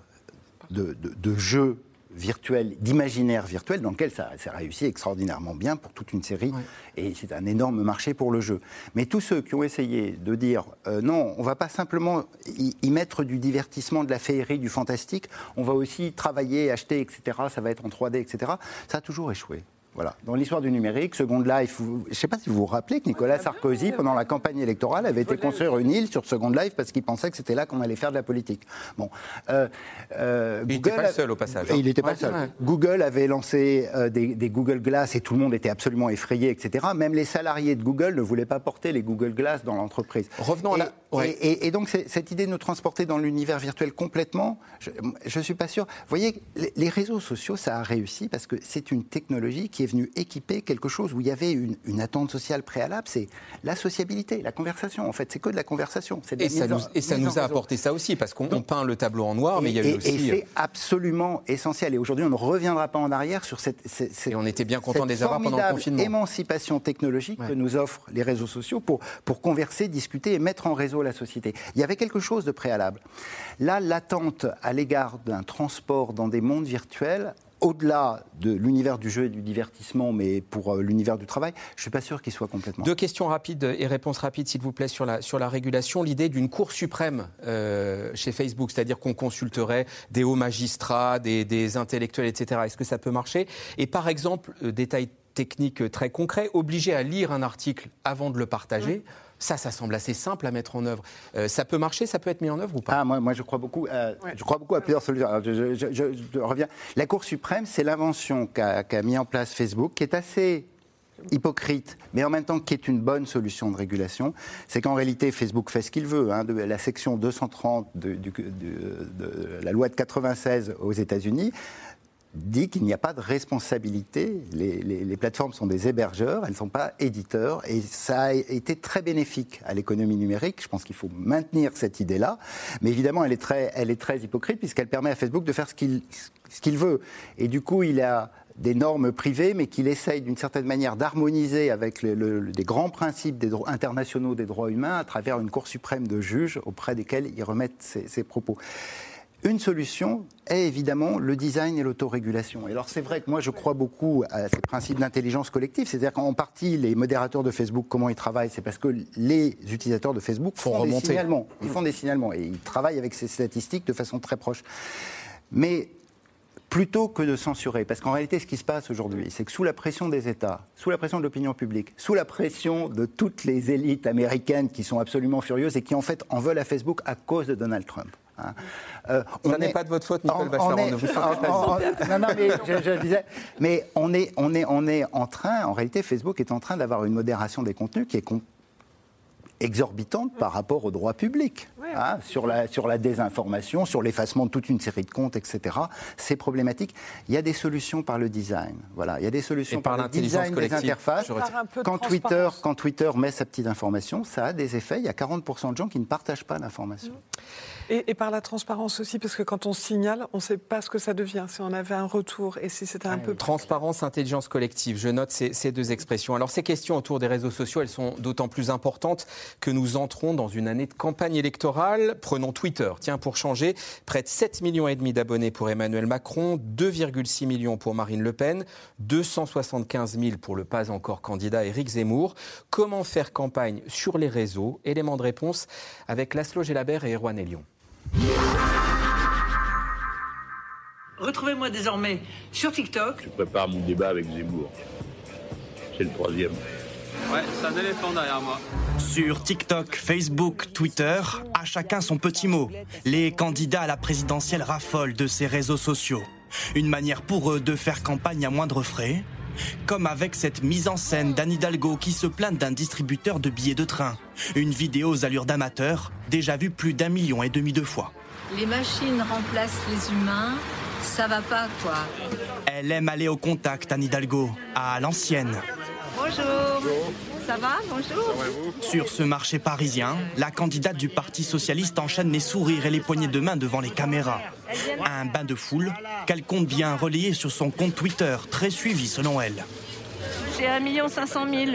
de, de, de jeux virtuel, d'imaginaire virtuel, dans lequel ça, s'est réussi extraordinairement bien pour toute une série. Et c'est un énorme marché pour le jeu. Mais tous ceux qui ont essayé de dire euh, non, on ne va pas simplement y, mettre du divertissement, de la féerie, du fantastique, on va aussi travailler, acheter, etc. Ça va être en 3D, etc. Ça a toujours échoué. Voilà. Dans l'histoire du numérique, Second Life, je ne sais pas si vous vous rappelez que Nicolas Sarkozy, pendant la campagne électorale, avait été construire une île sur Second Life parce qu'il pensait que c'était là qu'on allait faire de la politique. Bon. Euh, euh, il n'était pas le seul au passage. Il n'était pas seul. Google avait lancé euh, des, Google Glass et tout le monde était absolument effrayé, etc. Même les salariés de Google ne voulaient pas porter les Google Glass dans l'entreprise. Revenons à la. Et, donc, cette idée de nous transporter dans l'univers virtuel complètement, je ne suis pas sûr. Vous voyez, les réseaux sociaux, ça a réussi parce que c'est une technologie qui est venu équiper quelque chose où il y avait une, attente sociale préalable, c'est la sociabilité, la conversation. En fait, c'est que de la conversation. et, ça nous, et ça nous a apporté ça aussi, parce qu'on peint le tableau en noir, mais il y a eu aussi. Et c'est euh, absolument essentiel. Et aujourd'hui, on ne reviendra pas en arrière sur cette. et on était bien content de les avoir pendant le confinement. émancipation technologique que nous offrent les réseaux sociaux pour, pour converser, discuter et mettre en réseau la société. Il y avait quelque chose de préalable. Là, l'attente à l'égard d'un transport dans des mondes virtuels au-delà de l'univers du jeu et du divertissement, mais pour euh, l'univers du travail, je ne suis pas sûr qu'il soit complètement. Deux questions rapides et réponses rapides, s'il vous plaît, sur la, sur la régulation. L'idée d'une Cour suprême euh, chez Facebook, c'est-à-dire qu'on consulterait des hauts magistrats, des, intellectuels, etc. Est-ce que ça peut marcher? Et par exemple, euh, détail technique très concret, obligé à lire un article avant de le partager. Ça, ça semble assez simple à mettre en œuvre. Euh, ça peut marcher, ça peut être mis en œuvre ou pas? Ah, moi, moi, je crois beaucoup. Euh, je crois beaucoup à plusieurs solutions. je, reviens. La Cour suprême, c'est l'invention qu'a mis en place Facebook, qui est assez hypocrite, mais en même temps qui est une bonne solution de régulation, c'est qu'en réalité Facebook fait ce qu'il veut. Hein, de la section 230 de, de, la loi de 96 aux États-Unis dit qu'il n'y a pas de responsabilité. Les, plateformes sont des hébergeurs, elles ne sont pas éditeurs. Et ça a été très bénéfique à l'économie numérique. Je pense qu'il faut maintenir cette idée-là. Mais évidemment, elle est très, elle est très hypocrite puisqu'elle permet à Facebook de faire ce qu'il ce qu'il veut. Et du coup, il a des normes privées, mais qu'il essaye d'une certaine manière d'harmoniser avec les grands principes internationaux des droits humains à travers une Cour suprême de juges auprès desquels il remettent ses propos. Une solution est évidemment le design et l'autorégulation. Et alors c'est vrai que moi je crois beaucoup à ces principes d'intelligence collective, c'est-à-dire qu'en partie les modérateurs de Facebook, comment ils travaillent, c'est parce que les utilisateurs de Facebook font des signalements. Ils font des signalements et ils travaillent avec ces statistiques de façon très proche. Mais plutôt que de censurer. Parce qu'en réalité, ce qui se passe aujourd'hui, c'est que sous la pression des États, sous la pression de l'opinion publique, sous la pression de toutes les élites américaines qui sont absolument furieuses et qui en fait en veulent à Facebook à cause de Donald Trump. Hein. Euh, Ça n'est pas de votre faute, Nicole Bachelard. ne vous pas non, non, mais je, disais, mais on est, on est, on est en train, en réalité, Facebook est en train d'avoir une modération des contenus qui est exorbitante par rapport au droit public, hein, sur, la, sur la désinformation, sur l'effacement de toute une série de comptes, etc. C'est problématique. Il y a des solutions par le design. Voilà, il y a des solutions par, le design des interfaces. Quand Twitter, quand Twitter met sa petite information, ça a des effets. Il y a 40% de gens qui ne partagent pas l'information. Et, par la transparence aussi, parce que quand on signale, on ne sait pas ce que ça devient, si on avait un retour et si c'était un peu... Transparence, intelligence collective, je note ces, ces, deux expressions. Alors ces questions autour des réseaux sociaux, elles sont d'autant plus importantes que nous entrons dans une année de campagne électorale. Prenons Twitter, tiens, pour changer, près de 7 millions et demi d'abonnés pour Emmanuel Macron, 2,6 millions pour Marine Le Pen, 275 000 pour le pas encore candidat Éric Zemmour. Comment faire campagne sur les réseaux? Élément de réponse avec Laszlo Gelabert et Erwan Elion. Retrouvez-moi désormais sur TikTok. Je prépare mon débat avec Zemmour. C'est le troisième. Ouais, c'est un éléphant derrière moi. Sur TikTok, Facebook, Twitter, à chacun son petit mot. Les candidats à la présidentielle raffolent de ces réseaux sociaux. Une manière pour eux de faire campagne à moindre frais. Comme avec cette mise en scène d'Anne Hidalgo qui se plaint d'un distributeur de billets de train. Une vidéo aux allures d'amateur, déjà vue plus d'un million et demi de fois. Les machines remplacent les humains, ça va pas quoi. Elle aime aller au contact, Anne Hidalgo, à l'ancienne. Bonjour. Ça va Bonjour. Sur ce marché parisien, la candidate du Parti socialiste enchaîne les sourires et les poignées de main devant les caméras. Un bain de foule qu'elle compte bien relayer sur son compte Twitter, très suivi selon elle. J'ai 1 500 000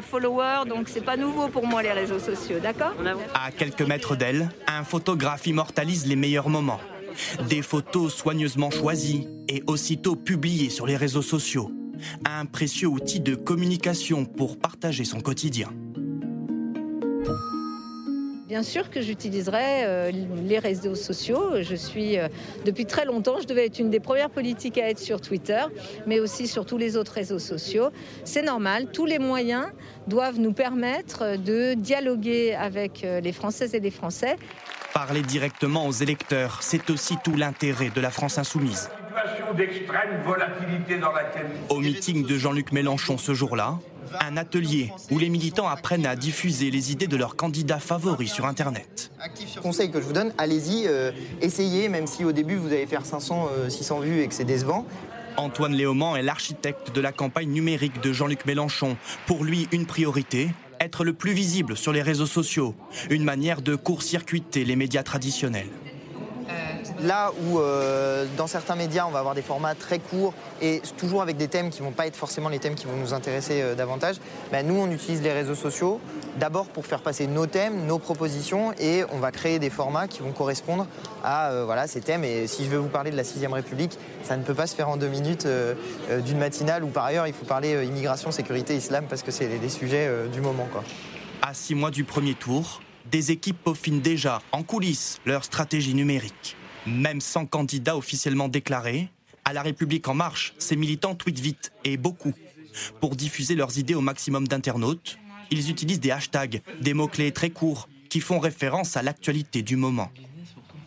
followers, donc c'est pas nouveau pour moi les réseaux sociaux, d'accord? À quelques mètres d'elle, un photographe immortalise les meilleurs moments. Des photos soigneusement choisies et aussitôt publiées sur les réseaux sociaux. Un précieux outil de communication pour partager son quotidien. Bien sûr que j'utiliserai euh, les réseaux sociaux. Je suis euh, depuis très longtemps, je devais être une des premières politiques à être sur Twitter, mais aussi sur tous les autres réseaux sociaux. C'est normal, tous les moyens doivent nous permettre de dialoguer avec euh, les Françaises et les Français. Parler directement aux électeurs, c'est aussi tout l'intérêt de la France insoumise. Au meeting de Jean-Luc Mélenchon ce jour-là, un atelier où les militants apprennent à diffuser les idées de leurs candidats favoris sur Internet. Conseil que je vous donne, allez-y, euh, essayez, même si au début vous allez faire 500, 600 vues et que c'est décevant. Antoine Léaumont est l'architecte de la campagne numérique de Jean-Luc Mélenchon. Pour lui, une priorité, être le plus visible sur les réseaux sociaux, une manière de court-circuiter les médias traditionnels. Là où euh, dans certains médias on va avoir des formats très courts et toujours avec des thèmes qui ne vont pas être forcément les thèmes qui vont nous intéresser euh, davantage, ben, nous on utilise les réseaux sociaux d'abord pour faire passer nos thèmes, nos propositions et on va créer des formats qui vont correspondre à euh, voilà, ces thèmes. Et si je veux vous parler de la 6 République, ça ne peut pas se faire en deux minutes d'une matinale où par ailleurs il faut parler immigration, sécurité, islam parce que c'est des sujets du moment. À six mois du premier tour, des équipes peaufinent déjà en coulisses leur stratégie numérique. Même sans candidat officiellement déclaré, à La République en marche, ces militants tweetent vite, et beaucoup. Pour diffuser leurs idées au maximum d'internautes, ils utilisent des hashtags, des mots-clés très courts, qui font référence à l'actualité du moment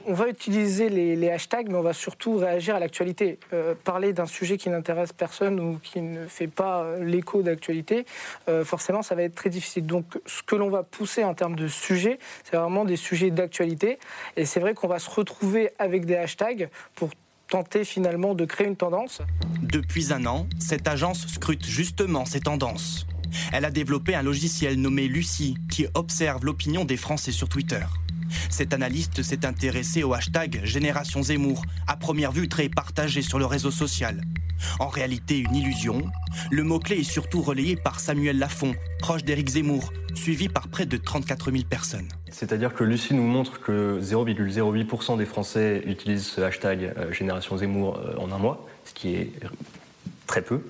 on va utiliser les, hashtags, mais on va surtout réagir à l'actualité. Euh, parler d'un sujet qui n'intéresse personne ou qui ne fait pas euh, l'écho d'actualité, euh, forcément, ça va être très difficile. Donc, ce que l'on va pousser en termes de sujets, c'est vraiment des sujets d'actualité. Et c'est vrai qu'on va se retrouver avec des hashtags pour tenter finalement de créer une tendance. Depuis un an, cette agence scrute justement ces tendances. Elle a développé un logiciel nommé Lucie qui observe l'opinion des Français sur Twitter. Cet analyste s'est intéressé au hashtag Génération Zemmour, à première vue très partagé sur le réseau social. En réalité, une illusion. Le mot-clé est surtout relayé par Samuel Lafont, proche d'Éric Zemmour, suivi par près de 34 000 personnes. C'est-à-dire que Lucie nous montre que 0,08% des Français utilisent ce hashtag euh, Génération Zemmour euh, en un mois, ce qui est très peu.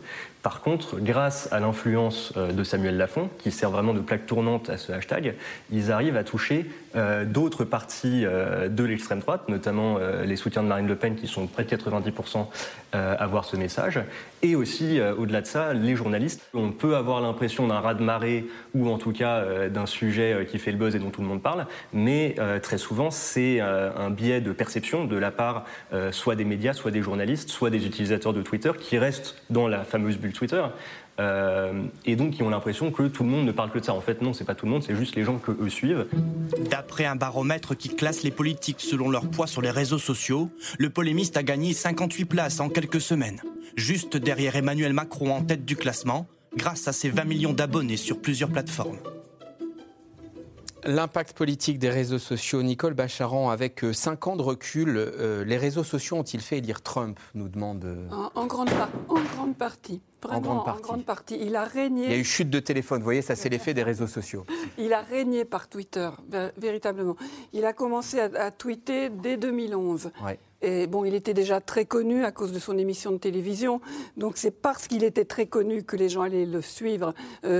Par contre, grâce à l'influence euh, de Samuel Lafont, qui sert vraiment de plaque tournante à ce hashtag, ils arrivent à toucher euh, d'autres parties euh, de l'extrême droite, notamment les soutiens de Marine Le Pen, qui sont près de 90% à voir ce message, et aussi, au-delà de ça, les journalistes. On peut avoir l'impression d'un raz-de-marée, ou en tout cas d'un sujet qui fait le buzz et dont tout le monde parle, mais très souvent, c'est un biais de perception de la part soit des médias, soit des journalistes, soit des utilisateurs de Twitter, qui restent dans la fameuse bulle Twitter. Euh, et donc qui ont l'impression que tout le monde ne parle que de ça. En fait, non, c'est pas tout le monde, c'est juste les gens que eux suivent. D'après un baromètre qui classe les politiques selon leur poids sur les réseaux sociaux, le polémiste a gagné 58 places en quelques semaines, juste derrière Emmanuel Macron en tête du classement, grâce à ses 20 millions d'abonnés sur plusieurs plateformes. L'impact politique des réseaux sociaux. Nicole Bacharan, avec 5 euh, ans de recul, euh, les réseaux sociaux ont-ils fait élire Trump nous demande. Euh, en, grande, en grande partie. Vraiment, en grande, partie. grande partie. Il a régné. Il y a eu chute de téléphone, vous voyez, ça c'est l'effet des réseaux sociaux. Il a régné par Twitter, véritablement. Il a commencé à, tweeter dès 2011. Et bon, il était déjà très connu à cause de son émission de télévision. Donc c'est parce qu'il était très connu que les gens allaient le suivre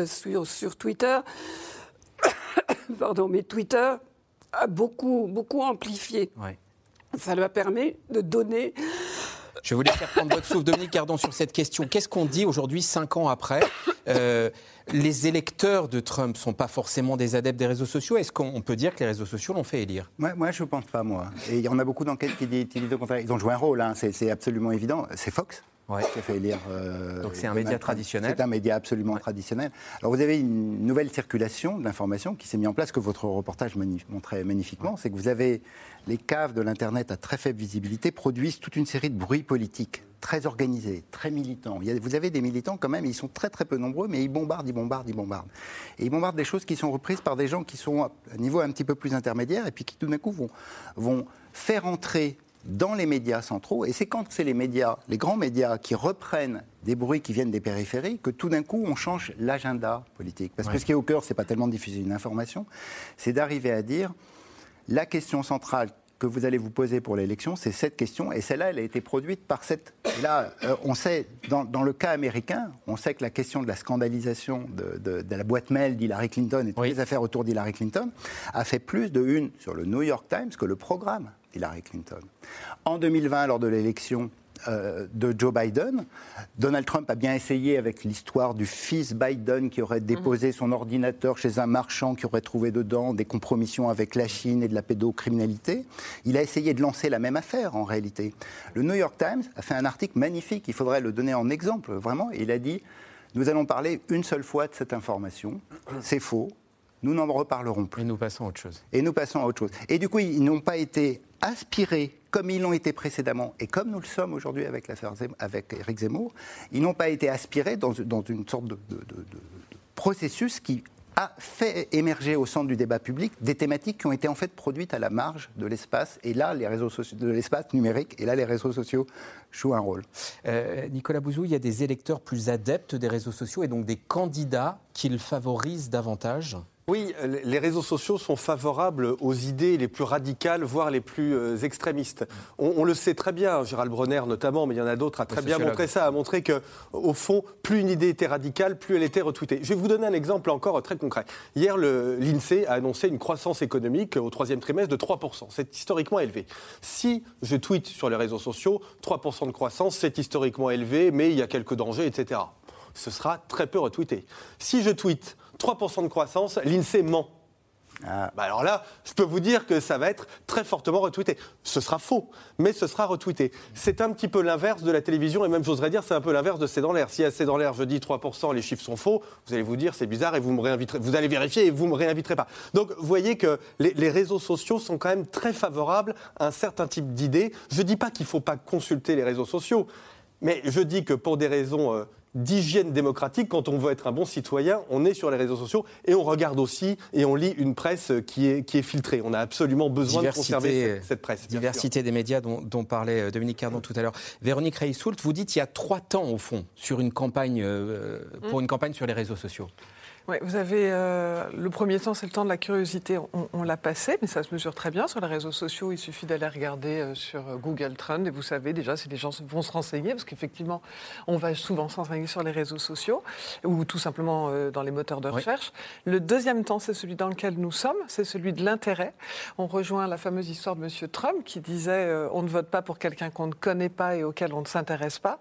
sur, sur Twitter. pardon, mais Twitter a beaucoup, beaucoup amplifié. Ça lui a permis de donner. Je voulais faire prendre votre souffle, Dominique Cardon, sur cette question. Qu'est-ce qu'on dit aujourd'hui, cinq ans après euh, Les électeurs de Trump ne sont pas forcément des adeptes des réseaux sociaux. Est-ce qu'on peut dire que les réseaux sociaux l'ont fait élire? Moi, moi, je ne pense pas, moi. Et il y en a beaucoup d'enquêtes qui disent le contraire. Ils ont joué un rôle, hein. c'est absolument évident. C'est Fox Ouais. fait. Euh, Donc c'est un média traditionnel. C'est un média absolument traditionnel. Alors vous avez une nouvelle circulation de l'information qui s'est mise en place que votre reportage montrait magnifiquement. C'est que vous avez les caves de l'internet à très faible visibilité produisent toute une série de bruits politiques très organisés, très militants. vous avez des militants quand même, ils sont très très peu nombreux, mais ils bombardent, ils bombardent, ils bombardent. Et ils bombardent des choses qui sont reprises par des gens qui sont à un niveau un petit peu plus intermédiaire et puis qui tout d'un coup vont, vont faire entrer dans les médias centraux. Et c'est quand c'est les médias, les grands médias, qui reprennent des bruits qui viennent des périphéries, que tout d'un coup, on change l'agenda politique. Parce que ce qui est au cœur, c'est pas tellement de diffuser une information, c'est d'arriver à dire la question centrale que vous allez vous poser pour l'élection, c'est cette question, et celle-là, elle a été produite par cette... Là, euh, on sait, dans, le cas américain, on sait que la question de la scandalisation de, la boîte mail d'Hillary Clinton et toutes les affaires autour d'Hillary Clinton a fait plus de une sur le New York Times que le programme d'Hillary Clinton. En 2020, lors de l'élection euh, de Joe Biden. Donald Trump a bien essayé avec l'histoire du fils Biden qui aurait déposé son ordinateur chez un marchand qui aurait trouvé dedans des compromissions avec la Chine et de la pédocriminalité. Il a essayé de lancer la même affaire en réalité. Le New York Times a fait un article magnifique, il faudrait le donner en exemple vraiment. Il a dit nous allons parler une seule fois de cette information. C'est faux. Nous n'en reparlerons plus. Et nous passons à autre chose. Et nous passons à autre chose. Et du coup, ils n'ont pas été aspirés comme ils l'ont été précédemment, et comme nous le sommes aujourd'hui avec l'affaire avec Eric Zemmour, ils n'ont pas été aspirés dans, une sorte de, processus qui a fait émerger au centre du débat public des thématiques qui ont été en fait produites à la marge de l'espace, et là, les réseaux sociaux, de l'espace numérique, et là, les réseaux sociaux jouent un rôle. Euh, Nicolas Bouzou, il y a des électeurs plus adeptes des réseaux sociaux et donc des candidats qu'ils favorisent davantage oui, les réseaux sociaux sont favorables aux idées les plus radicales, voire les plus euh, extrémistes. On, le sait très bien, Gérald Bronner notamment, mais il y en a d'autres, a très bien montré ça, a montré que, au fond, plus une idée était radicale, plus elle était retweetée. Je vais vous donner un exemple encore très concret. Hier, l'INSEE a annoncé une croissance économique au troisième trimestre de 3%. C'est historiquement élevé. Si je tweete sur les réseaux sociaux, 3% de croissance, c'est historiquement élevé, mais il y a quelques dangers, etc. Ce sera très peu retweeté. Si je tweete 3% de croissance, l'INSEE ment. Ah. Bah alors là, je peux vous dire que ça va être très fortement retweeté. Ce sera faux, mais ce sera retweeté. C'est un petit peu l'inverse de la télévision, et même j'oserais dire, c'est un peu l'inverse de C'est dans l'air. Si à C'est dans l'air, je dis 3%, les chiffres sont faux, vous allez vous dire c'est bizarre et vous me réinviterez. Vous allez vérifier et vous me réinviterez pas. Donc vous voyez que les, réseaux sociaux sont quand même très favorables à un certain type d'idées. Je ne dis pas qu'il ne faut pas consulter les réseaux sociaux, mais je dis que pour des raisons euh, d'hygiène démocratique, quand on veut être un bon citoyen, on est sur les réseaux sociaux et on regarde aussi et on lit une presse qui est, qui est filtrée. On a absolument besoin de conserver cette, presse. Diversité des médias dont, parlait euh, Dominique Cardon tout à l'heure. Véronique Reissoult, vous dites qu'il y a trois temps au fond sur une campagne, euh, pour mmh. une campagne sur les réseaux sociaux. Oui, vous avez euh, le premier temps, c'est le temps de la curiosité. On, l'a passé, mais ça se mesure très bien sur les réseaux sociaux. Il suffit d'aller regarder euh, sur euh, Google Trend et vous savez déjà si les gens vont se renseigner, parce qu'effectivement, on va souvent s'enseigner sur les réseaux sociaux ou tout simplement dans les moteurs de recherche. Le deuxième temps, c'est celui dans lequel nous sommes, c'est celui de l'intérêt. On rejoint la fameuse histoire de M. Trump qui disait on ne vote pas pour quelqu'un qu'on ne connaît pas et auquel on ne s'intéresse pas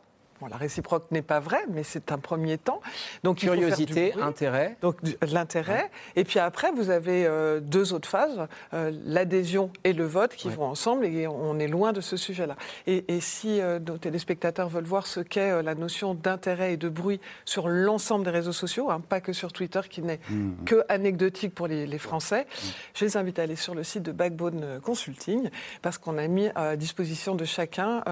la réciproque n'est pas vraie, mais c'est un premier temps. Donc curiosité, intérêt. Donc l'intérêt. Et puis après, vous avez euh, deux autres phases euh, l'adhésion et le vote qui vont ensemble. Et on est loin de ce sujet-là. Et, si euh, nos téléspectateurs veulent voir ce qu'est la notion d'intérêt et de bruit sur l'ensemble des réseaux sociaux, hein, pas que sur Twitter, qui n'est mmh. que anecdotique pour les, Français, mmh. je les invite à aller sur le site de Backbone Consulting parce qu'on a mis à disposition de chacun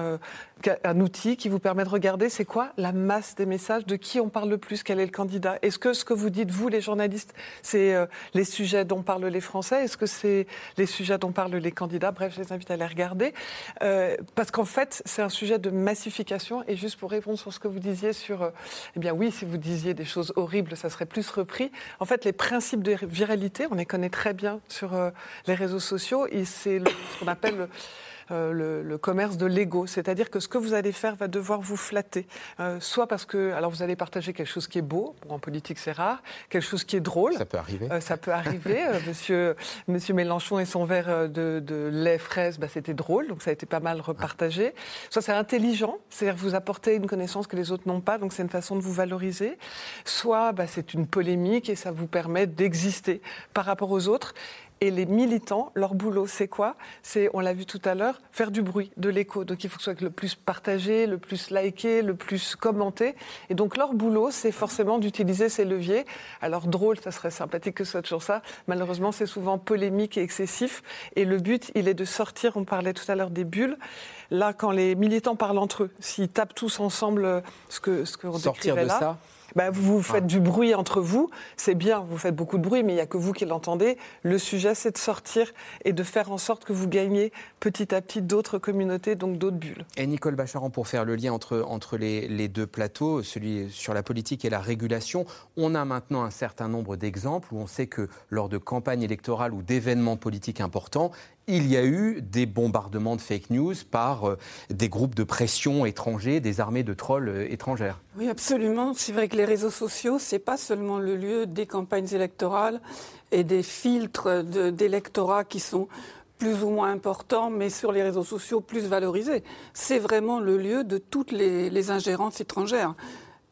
un outil qui vous permet de regarder c'est quoi la masse des messages De qui on parle le plus Quel est le candidat? Est-ce que ce que vous dites, vous, les journalistes, c'est euh, les sujets dont parlent les Français? Est-ce que c'est les sujets dont parlent les candidats? Bref, je les invite à les regarder. Euh, parce qu'en fait, c'est un sujet de massification. Et juste pour répondre sur ce que vous disiez sur, euh, eh bien oui, si vous disiez des choses horribles, ça serait plus repris. En fait, les principes de viralité, on les connaît très bien sur les réseaux sociaux. Et c'est ce qu'on appelle euh, le, commerce de l'ego, c'est-à-dire que ce que vous allez faire va devoir vous flatter, euh, soit parce que alors vous allez partager quelque chose qui est beau, en politique c'est rare, quelque chose qui est drôle. Ça peut arriver. Euh, ça peut arriver. monsieur, monsieur Mélenchon et son verre de, lait fraise, bah, c'était drôle, donc ça a été pas mal repartagé. Soit c'est intelligent, c'est-à-dire vous apportez une connaissance que les autres n'ont pas, donc c'est une façon de vous valoriser. Soit bah, c'est une polémique et ça vous permet d'exister par rapport aux autres. Et les militants, leur boulot, c'est quoi? C'est, on l'a vu tout à l'heure, faire du bruit, de l'écho. Donc il faut que ce soit le plus partagé, le plus liké, le plus commenté. Et donc leur boulot, c'est forcément d'utiliser ces leviers. Alors drôle, ça serait sympathique que ce soit toujours ça. Malheureusement, c'est souvent polémique et excessif. Et le but, il est de sortir, on parlait tout à l'heure des bulles. Là, quand les militants parlent entre eux, s'ils tapent tous ensemble ce que ce que sortir de ça bah, vous faites du bruit entre vous, c'est bien, vous faites beaucoup de bruit, mais il n'y a que vous qui l'entendez. Le sujet, c'est de sortir et de faire en sorte que vous gagniez petit à petit d'autres communautés, donc d'autres bulles. Et Nicole Bacharan, pour faire le lien entre, entre les, les, deux plateaux, celui sur la politique et la régulation, on a maintenant un certain nombre d'exemples où on sait que lors de campagnes électorales ou d'événements politiques importants, il y a eu des bombardements de fake news par euh, des groupes de pression étrangers, des armées de trolls euh, étrangères. Oui, absolument. C'est vrai que les réseaux sociaux, c'est pas seulement le lieu des campagnes électorales et des filtres d'électorat qui sont plus ou moins importants, mais sur les réseaux sociaux plus valorisés. C'est vraiment le lieu de toutes les, les ingérences étrangères.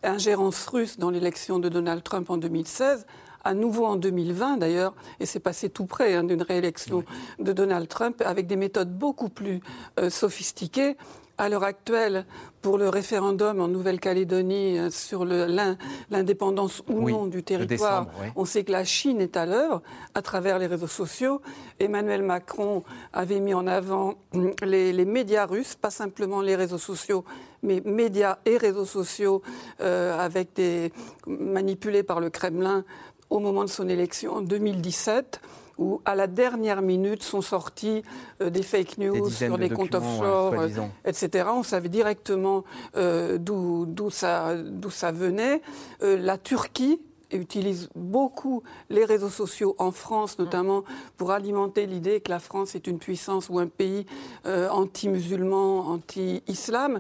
Ingérence russe dans l'élection de Donald Trump en 2016, à nouveau en 2020 d'ailleurs, et c'est passé tout près hein, d'une réélection de Donald Trump avec des méthodes beaucoup plus euh, sophistiquées. À l'heure actuelle, pour le référendum en Nouvelle-Calédonie euh, sur l'indépendance ou non du territoire, on sait que la Chine est à l'œuvre à travers les réseaux sociaux. Emmanuel Macron avait mis en avant hum, les, médias russes, pas simplement les réseaux sociaux, mais médias et réseaux sociaux euh, avec des manipulés par le Kremlin au moment de son élection en 2017 où à la dernière minute sont sortis euh, des fake news sur les comptes offshore, euh, etc. On savait directement euh, d'où ça, ça, venait. la Turquie utilise beaucoup les réseaux sociaux en France, notamment pour alimenter l'idée que la France est une puissance ou un pays anti-musulman, anti-islam.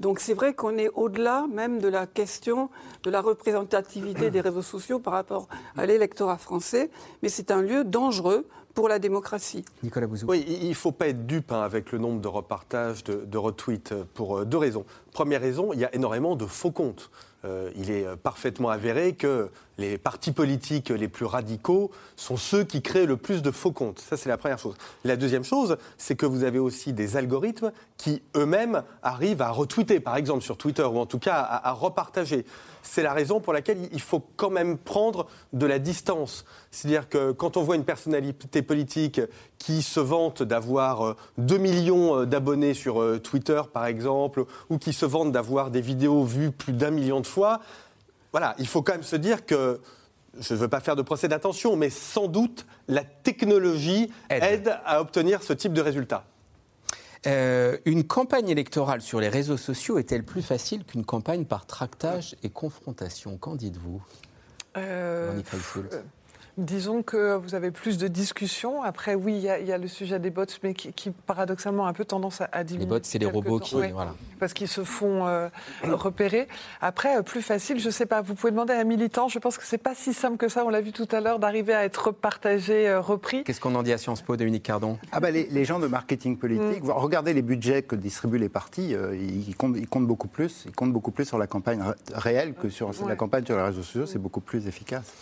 Donc c'est vrai qu'on est au-delà même de la question de la représentativité des réseaux sociaux par rapport à l'électorat français, mais c'est un lieu dangereux pour la démocratie. Nicolas Bouzou. Oui, il ne faut pas être dupe hein, avec le nombre de repartages, de, de retweets, euh, pour euh, deux raisons. Première raison, il y a énormément de faux comptes. Euh, il est parfaitement avéré que les partis politiques les plus radicaux sont ceux qui créent le plus de faux comptes. Ça, c'est la première chose. La deuxième chose, c'est que vous avez aussi des algorithmes qui eux-mêmes arrivent à retweeter, par exemple sur Twitter, ou en tout cas à, repartager. C'est la raison pour laquelle il faut quand même prendre de la distance. C'est-à-dire que quand on voit une personnalité politique qui se vante d'avoir 2 euh, millions euh, d'abonnés sur euh, Twitter, par exemple, ou qui se vante d'avoir des vidéos vues plus d'un million de fois, voilà, il faut quand même se dire que je ne veux pas faire de procès d'attention, mais sans doute la technologie aide, à obtenir ce type de résultat. Euh, une campagne électorale sur les réseaux sociaux est-elle plus facile qu'une campagne par tractage et confrontation? Qu'en dites-vous? Euh, Disons que vous avez plus de discussions. Après, oui, il y, a le sujet des bots, mais qui, paradoxalement a un peu tendance à, diminuer. Les bots, c'est les robots qui. Voilà. Parce qu'ils se font euh, repérer. Après, euh, plus facile, je ne sais pas. Vous pouvez demander à un militant. Je pense que c'est pas si simple que ça. On l'a vu tout à l'heure, d'arriver à être partagé, euh, repris. Qu'est-ce qu'on en dit à Sciences Po, Dominique Cardon? Ah bah les, gens de marketing politique, mm. regardez les budgets que distribuent les partis. ils, comptent, ils, comptent, beaucoup plus. Ils comptent beaucoup plus sur la campagne réelle que sur la campagne sur les réseaux sociaux. C'est beaucoup plus efficace.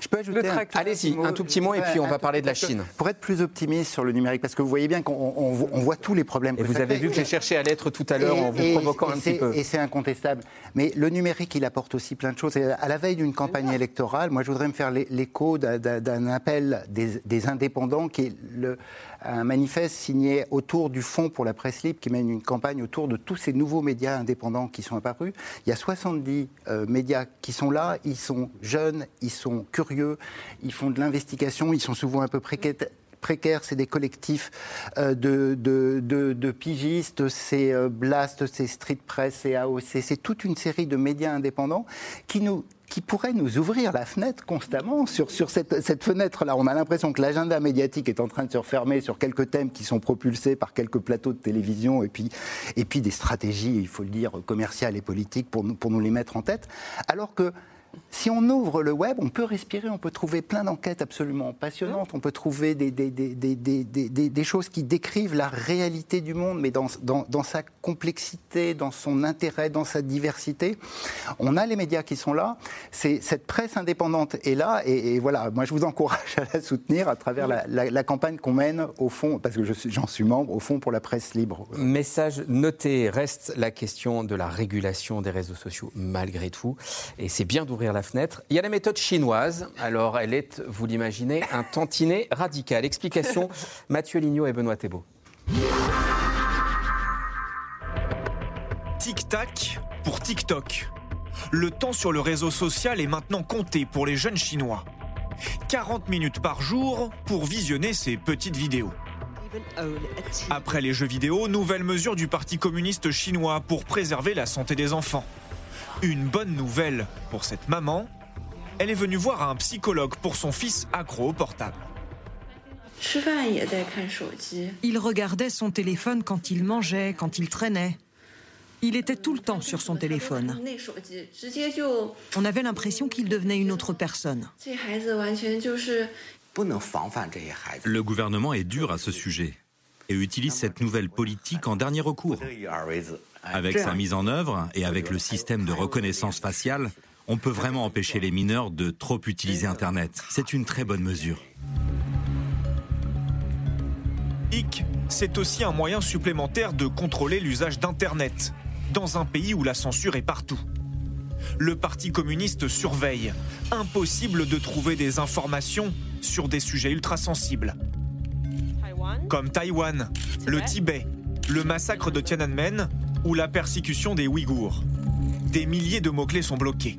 Je peux ajouter un, Allez-y, un tout petit mot et puis on va parler de la Chine. Pour être plus optimiste sur le numérique, parce que vous voyez bien qu'on voit tous les problèmes. Et vous avez vu que j'ai cherché à l'être tout à l'heure en vous provoquant un petit peu. Et c'est incontestable. Mais le numérique, il apporte aussi plein de choses. Et à la veille d'une campagne électorale, moi, je voudrais me faire l'écho d'un appel des, indépendants qui est le, un manifeste signé autour du Fonds pour la presse libre qui mène une campagne autour de tous ces nouveaux médias indépendants qui sont apparus. Il y a 70 euh, médias qui sont là, ils sont jeunes, ils sont curieux, ils font de l'investigation, ils sont souvent un peu précaires c'est des collectifs euh, de, pigistes, c'est euh, Blast, c'est Street Press, c'est AOC, c'est toute une série de médias indépendants qui nous pourrait nous ouvrir la fenêtre constamment sur, cette, fenêtre-là. On a l'impression que l'agenda médiatique est en train de se refermer sur quelques thèmes qui sont propulsés par quelques plateaux de télévision et puis, et puis des stratégies, il faut le dire, commerciales et politiques pour nous, pour nous les mettre en tête. Alors que si on ouvre le web, on peut respirer, on peut trouver plein d'enquêtes absolument passionnantes, on peut trouver des, des, des, des, choses qui décrivent la réalité du monde, mais dans, dans, dans, sa complexité, dans son intérêt, dans sa diversité. On a les médias qui sont là, c'est, cette presse indépendante est là, et, voilà, moi je vous encourage à la soutenir à travers la, la, campagne qu'on mène au fond, parce que j'en suis membre, au fond pour la presse libre. Message noté, reste la question de la régulation des réseaux sociaux malgré tout, et c'est bien d'ouvrir la fenêtre. Il y a la méthode chinoise. Alors, elle est, vous l'imaginez, un tantinet radical. Explication Mathieu Lignot et Benoît Thébault. Tic-tac pour TikTok. Le temps sur le réseau social est maintenant compté pour les jeunes Chinois. 40 minutes par jour pour visionner ces petites vidéos. Après les jeux vidéo, nouvelle mesure du Parti communiste chinois pour préserver la santé des enfants. Une bonne nouvelle pour cette maman, elle est venue voir un psychologue pour son fils accro au portable. Il regardait son téléphone quand il mangeait, quand il traînait. Il était tout le temps sur son téléphone. On avait l'impression qu'il devenait une autre personne. Le gouvernement est dur à ce sujet et utilise cette nouvelle politique en dernier recours. Avec sa mise en œuvre et avec le système de reconnaissance faciale, on peut vraiment empêcher les mineurs de trop utiliser Internet. C'est une très bonne mesure. HIC, c'est aussi un moyen supplémentaire de contrôler l'usage d'Internet, dans un pays où la censure est partout. Le Parti communiste surveille. Impossible de trouver des informations sur des sujets ultra sensibles. Comme Taïwan, le Tibet, le massacre de Tiananmen ou la persécution des Ouïghours. Des milliers de mots-clés sont bloqués.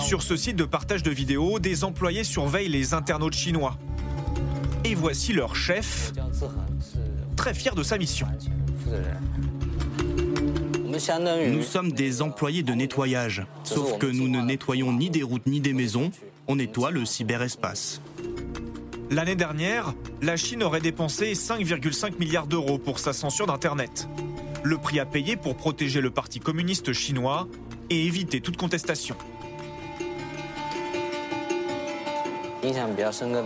Sur ce site de partage de vidéos, des employés surveillent les internautes chinois. Et voici leur chef, très fier de sa mission. Nous sommes des employés de nettoyage, sauf que nous ne nettoyons ni des routes ni des maisons, on nettoie le cyberespace. L'année dernière, la Chine aurait dépensé 5,5 milliards d'euros pour sa censure d'Internet. Le prix à payer pour protéger le Parti communiste chinois et éviter toute contestation.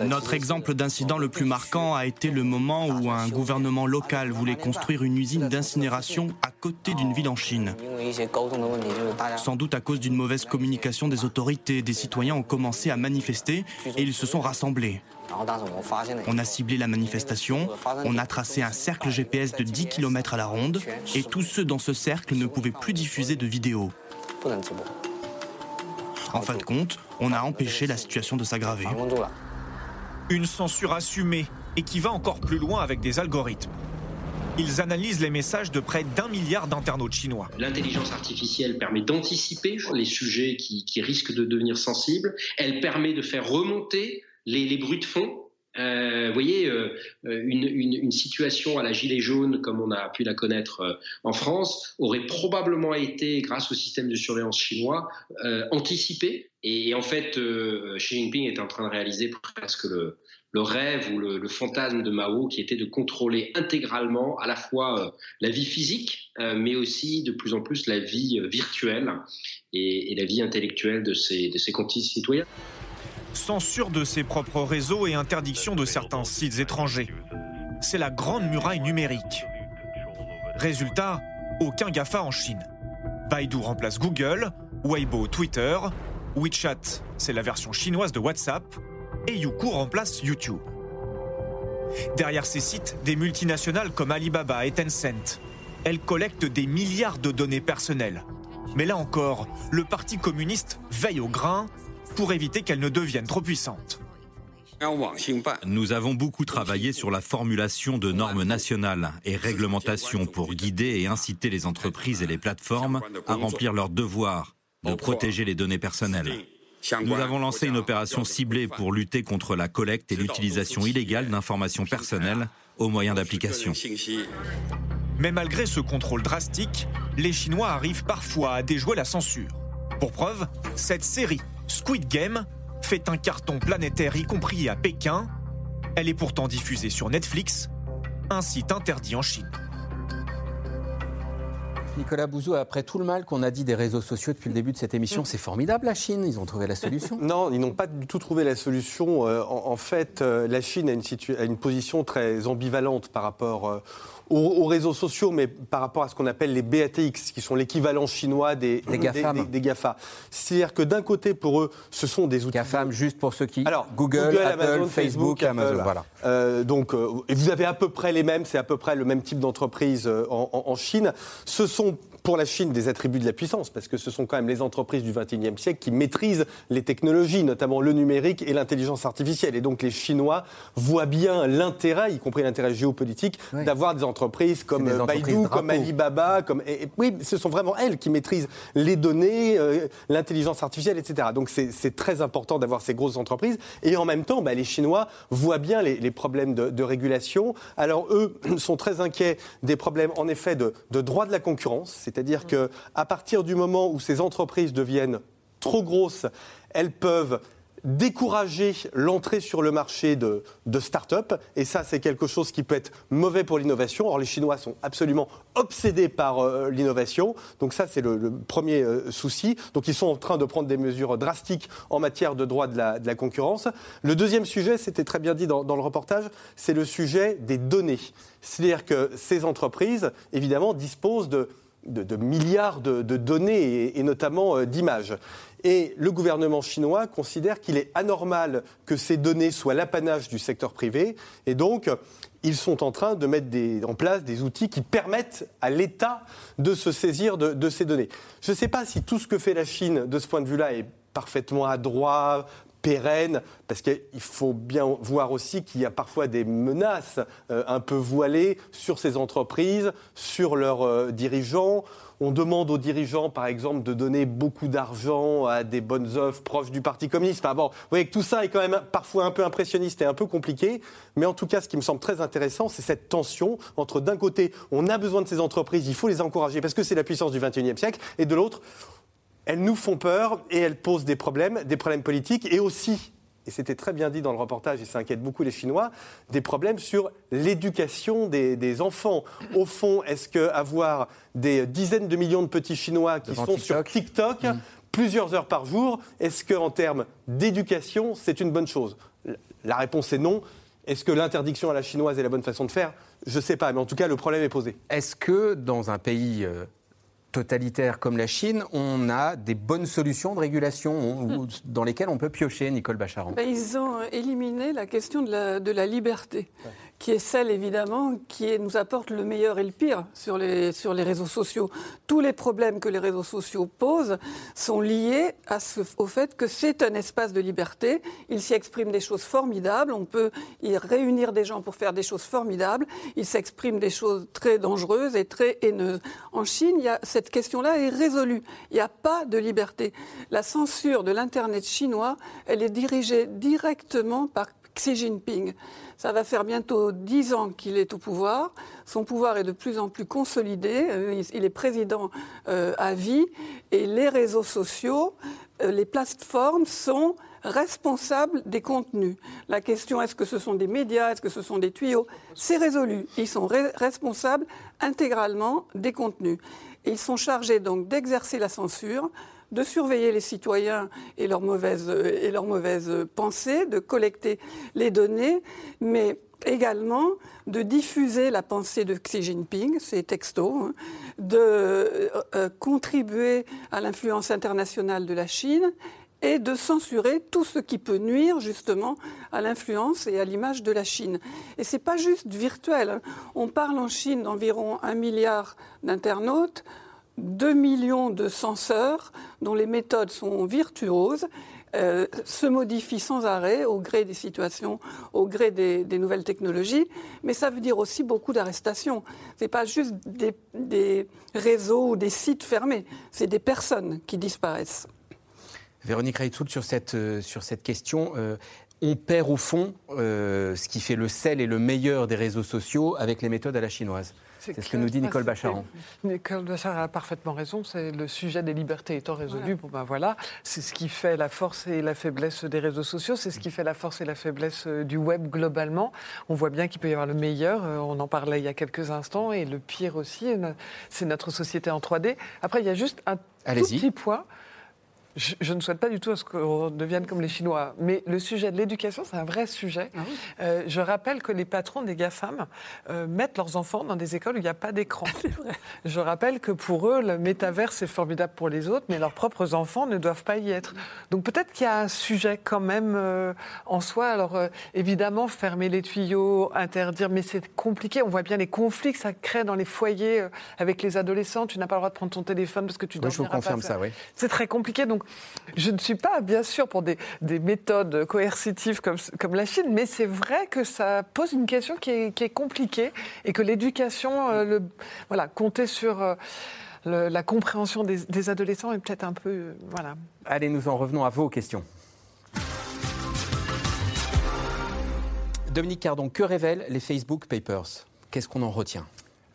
Notre exemple d'incident le plus marquant a été le moment où un gouvernement local voulait construire une usine d'incinération à côté d'une ville en Chine. Sans doute à cause d'une mauvaise communication des autorités, des citoyens ont commencé à manifester et ils se sont rassemblés. On a ciblé la manifestation, on a tracé un cercle GPS de 10 km à la ronde et tous ceux dans ce cercle ne pouvaient plus diffuser de vidéos. En fin de compte, on a empêché la situation de s'aggraver. Une censure assumée et qui va encore plus loin avec des algorithmes. Ils analysent les messages de près d'un milliard d'internautes chinois. L'intelligence artificielle permet d'anticiper les sujets qui, risquent de devenir sensibles. Elle permet de faire remonter les, les bruits de fond euh, vous voyez, euh, une, situation à la gilet jaune, comme on a pu la connaître euh, en France, aurait probablement été, grâce au système de surveillance chinois, anticipée. Et, en fait, Xi Jinping est en train de réaliser presque le, le rêve ou le, fantasme de Mao, qui était de contrôler intégralement à la fois la vie physique, mais aussi de plus en plus la vie virtuelle et, la vie intellectuelle de ses, de ses censure de ses propres réseaux et interdiction de certains sites étrangers. C'est la grande muraille numérique. Résultat, aucun GAFA en Chine. Baidu remplace Google, Weibo Twitter, WeChat, c'est la version chinoise de WhatsApp, et Youku remplace YouTube. Derrière ces sites, des multinationales comme Alibaba et Tencent. Elles collectent des milliards de données personnelles. Mais là encore, le Parti communiste veille au grain pour éviter qu'elles ne deviennent trop puissantes. Nous avons beaucoup travaillé sur la formulation de normes nationales et réglementations pour guider et inciter les entreprises et les plateformes à remplir leur devoir de protéger les données personnelles. Nous avons lancé une opération ciblée pour lutter contre la collecte et l'utilisation illégale d'informations personnelles aux moyens d'application. Mais malgré ce contrôle drastique, les Chinois arrivent parfois à déjouer la censure. Pour preuve, cette série Squid Game fait un carton planétaire y compris à Pékin. Elle est pourtant diffusée sur Netflix, un site interdit en Chine. Nicolas Bouzou, après tout le mal qu'on a dit des réseaux sociaux depuis le début de cette émission, c'est formidable la Chine, ils ont trouvé la solution. Non, ils n'ont pas du tout trouvé la solution. Euh, en, fait, euh, la Chine a une, a une, position très ambivalente par rapport aux, réseaux sociaux, mais par rapport à ce qu'on appelle les BATX, qui sont l'équivalent chinois des, des GAFAM. Des, GAFA. C'est-à-dire que d'un côté, pour eux, ce sont des outils. GAFAM, juste pour ceux qui. Alors, Google, Apple, Facebook, Amazon. Voilà. Euh, donc, euh, et vous avez à peu près les mêmes, c'est à peu près le même type d'entreprise euh, en, en, Chine. Ce sont pour la Chine des attributs de la puissance, parce que ce sont quand même les entreprises du XXIe siècle qui maîtrisent les technologies, notamment le numérique et l'intelligence artificielle. Et donc les Chinois voient bien l'intérêt, y compris l'intérêt géopolitique, d'avoir des entreprises comme Baidu, comme Alibaba, comme et, oui, ce sont vraiment elles qui maîtrisent les données, euh, l'intelligence artificielle, etc. Donc c'est très important d'avoir ces grosses entreprises. Et en même temps, bah, les Chinois voient bien les, les problèmes de, de, régulation. Alors eux sont très inquiets des problèmes, en effet, de, de droit de la concurrence. C'est-à-dire qu'à partir du moment où ces entreprises deviennent trop grosses, elles peuvent décourager l'entrée sur le marché de, de start-up. Et ça, c'est quelque chose qui peut être mauvais pour l'innovation. Or, les Chinois sont absolument obsédés par euh, l'innovation. Donc ça, c'est le, premier euh, souci. Donc ils sont en train de prendre des mesures drastiques en matière de droit de la, de la concurrence. Le deuxième sujet, c'était très bien dit dans, dans le reportage, c'est le sujet des données. C'est-à-dire que ces entreprises, évidemment, disposent de de, milliards de, données et, notamment euh, d'images. Et le gouvernement chinois considère qu'il est anormal que ces données soient l'apanage du secteur privé. Et donc, ils sont en train de mettre en place des outils qui permettent à l'État de se saisir de, ces données. Je ne sais pas si tout ce que fait la Chine de ce point de vue-là est parfaitement adroit, pérenne, parce qu'il faut bien voir aussi qu'il y a parfois des menaces euh, un peu voilées sur ces entreprises, sur leurs euh, dirigeants. On demande aux dirigeants, par exemple, de donner beaucoup d'argent à des bonnes œuvres proches du Parti communiste. Enfin bon, vous voyez que tout ça est quand même parfois un peu impressionniste et un peu compliqué. Mais en tout cas, ce qui me semble très intéressant, c'est cette tension entre, d'un côté, on a besoin de ces entreprises, il faut les encourager parce que c'est la puissance du XXIe siècle, et de l'autre, elles nous font peur et elles posent des problèmes, des problèmes politiques et aussi, et c'était très bien dit dans le reportage et ça inquiète beaucoup les Chinois, des problèmes sur l'éducation des, enfants. Au fond, est-ce qu'avoir des dizaines de millions de petits Chinois qui sont sur TikTok mm. plusieurs heures par jour, est-ce qu'en termes d'éducation, c'est une bonne chose? La réponse est non. Est-ce que l'interdiction à la chinoise est la bonne façon de faire? Je ne sais pas, mais en tout cas, le problème est posé. Est-ce que dans un pays euh, totalitaire comme la Chine, on a des bonnes solutions de régulation dans lesquelles on peut piocher, Nicole Bacharan. Ben, Ils ont éliminé la question de la, de la liberté qui est celle évidemment qui nous apporte le meilleur et le pire sur les, réseaux sociaux. Tous les problèmes que les réseaux sociaux posent sont liés au fait que c'est un espace de liberté. Il s'y exprime des choses formidables. On peut y réunir des gens pour faire des choses formidables. Il s'exprime des choses très dangereuses et très haineuses. En Chine, cette question-là est résolue. Il n'y a pas de liberté. La censure de l'Internet chinois, elle est dirigée directement par Xi Jinping. Ça va faire bientôt dix ans qu'il est au pouvoir. Son pouvoir est de plus en plus consolidé. Euh, il est président euh, à vie. Et les réseaux sociaux, euh, les plateformes sont responsables des contenus. La question est-ce que ce sont des médias, est-ce que ce sont des tuyaux? C'est résolu. Ils sont responsables intégralement des contenus. Ils sont chargés donc d'exercer la censure, de surveiller les citoyens et leurs mauvaises, pensées, de collecter les données, mais également de diffuser la pensée de Xi Jinping, ses textos, hein, de euh, euh, contribuer à l'influence internationale de la Chine et de censurer tout ce qui peut nuire justement à l'influence et à l'image de la Chine. Et c'est pas juste virtuel. Hein. On parle en Chine d'environ un milliard d'internautes. 2 millions de censeurs dont les méthodes sont virtuoses euh, se modifient sans arrêt au gré des situations, au gré des, nouvelles technologies, mais ça veut dire aussi beaucoup d'arrestations. Ce n'est pas juste des, réseaux ou des sites fermés, c'est des personnes qui disparaissent. Véronique Reitzoul, sur cette, euh, sur cette question, euh, on perd au fond ce qui fait le sel et le meilleur des réseaux sociaux avec les méthodes à la chinoise. C'est ce que nous dit Nicole Bacharan. Nicole Bacharan a parfaitement raison. C'est le sujet des libertés étant résolu. Bon ben voilà, c'est ce qui fait la force et la faiblesse des réseaux sociaux. C'est ce qui fait la force et la faiblesse euh, du web globalement. On voit bien qu'il peut y avoir le meilleur. Euh, on en parlait il y a quelques instants et le pire aussi. C'est notre société en 3D. Après, il y a juste un tout petit point. Je, ne souhaite pas du tout à ce qu'on devienne comme les Chinois, mais le sujet de l'éducation, c'est un vrai sujet. Ah euh, je rappelle que les patrons des GAFAM euh, mettent leurs enfants dans des écoles où il n'y a pas d'écran. Je rappelle que pour eux, le métaverse est formidable pour les autres, mais leurs propres enfants ne doivent pas y être. Donc peut-être qu'il y a un sujet quand même euh, en soi. Alors évidemment, fermer les tuyaux, interdire, mais c'est compliqué. On voit bien les conflits que ça crée dans les foyers avec les adolescents. Tu n'as pas le droit de prendre ton téléphone parce que tu dois. Oui, je vous confirme ça, oui. C'est très compliqué. Donc je ne suis pas, bien sûr, pour des, méthodes coercitives comme, la Chine, mais c'est vrai que ça pose une question qui est, compliquée et que l'éducation, euh, voilà, compter sur euh, la compréhension des, adolescents est peut-être un peu, euh, voilà. Allez, nous en revenons à vos questions. Dominique Cardon, que révèlent les Facebook Papers? Qu'est-ce qu'on en retient?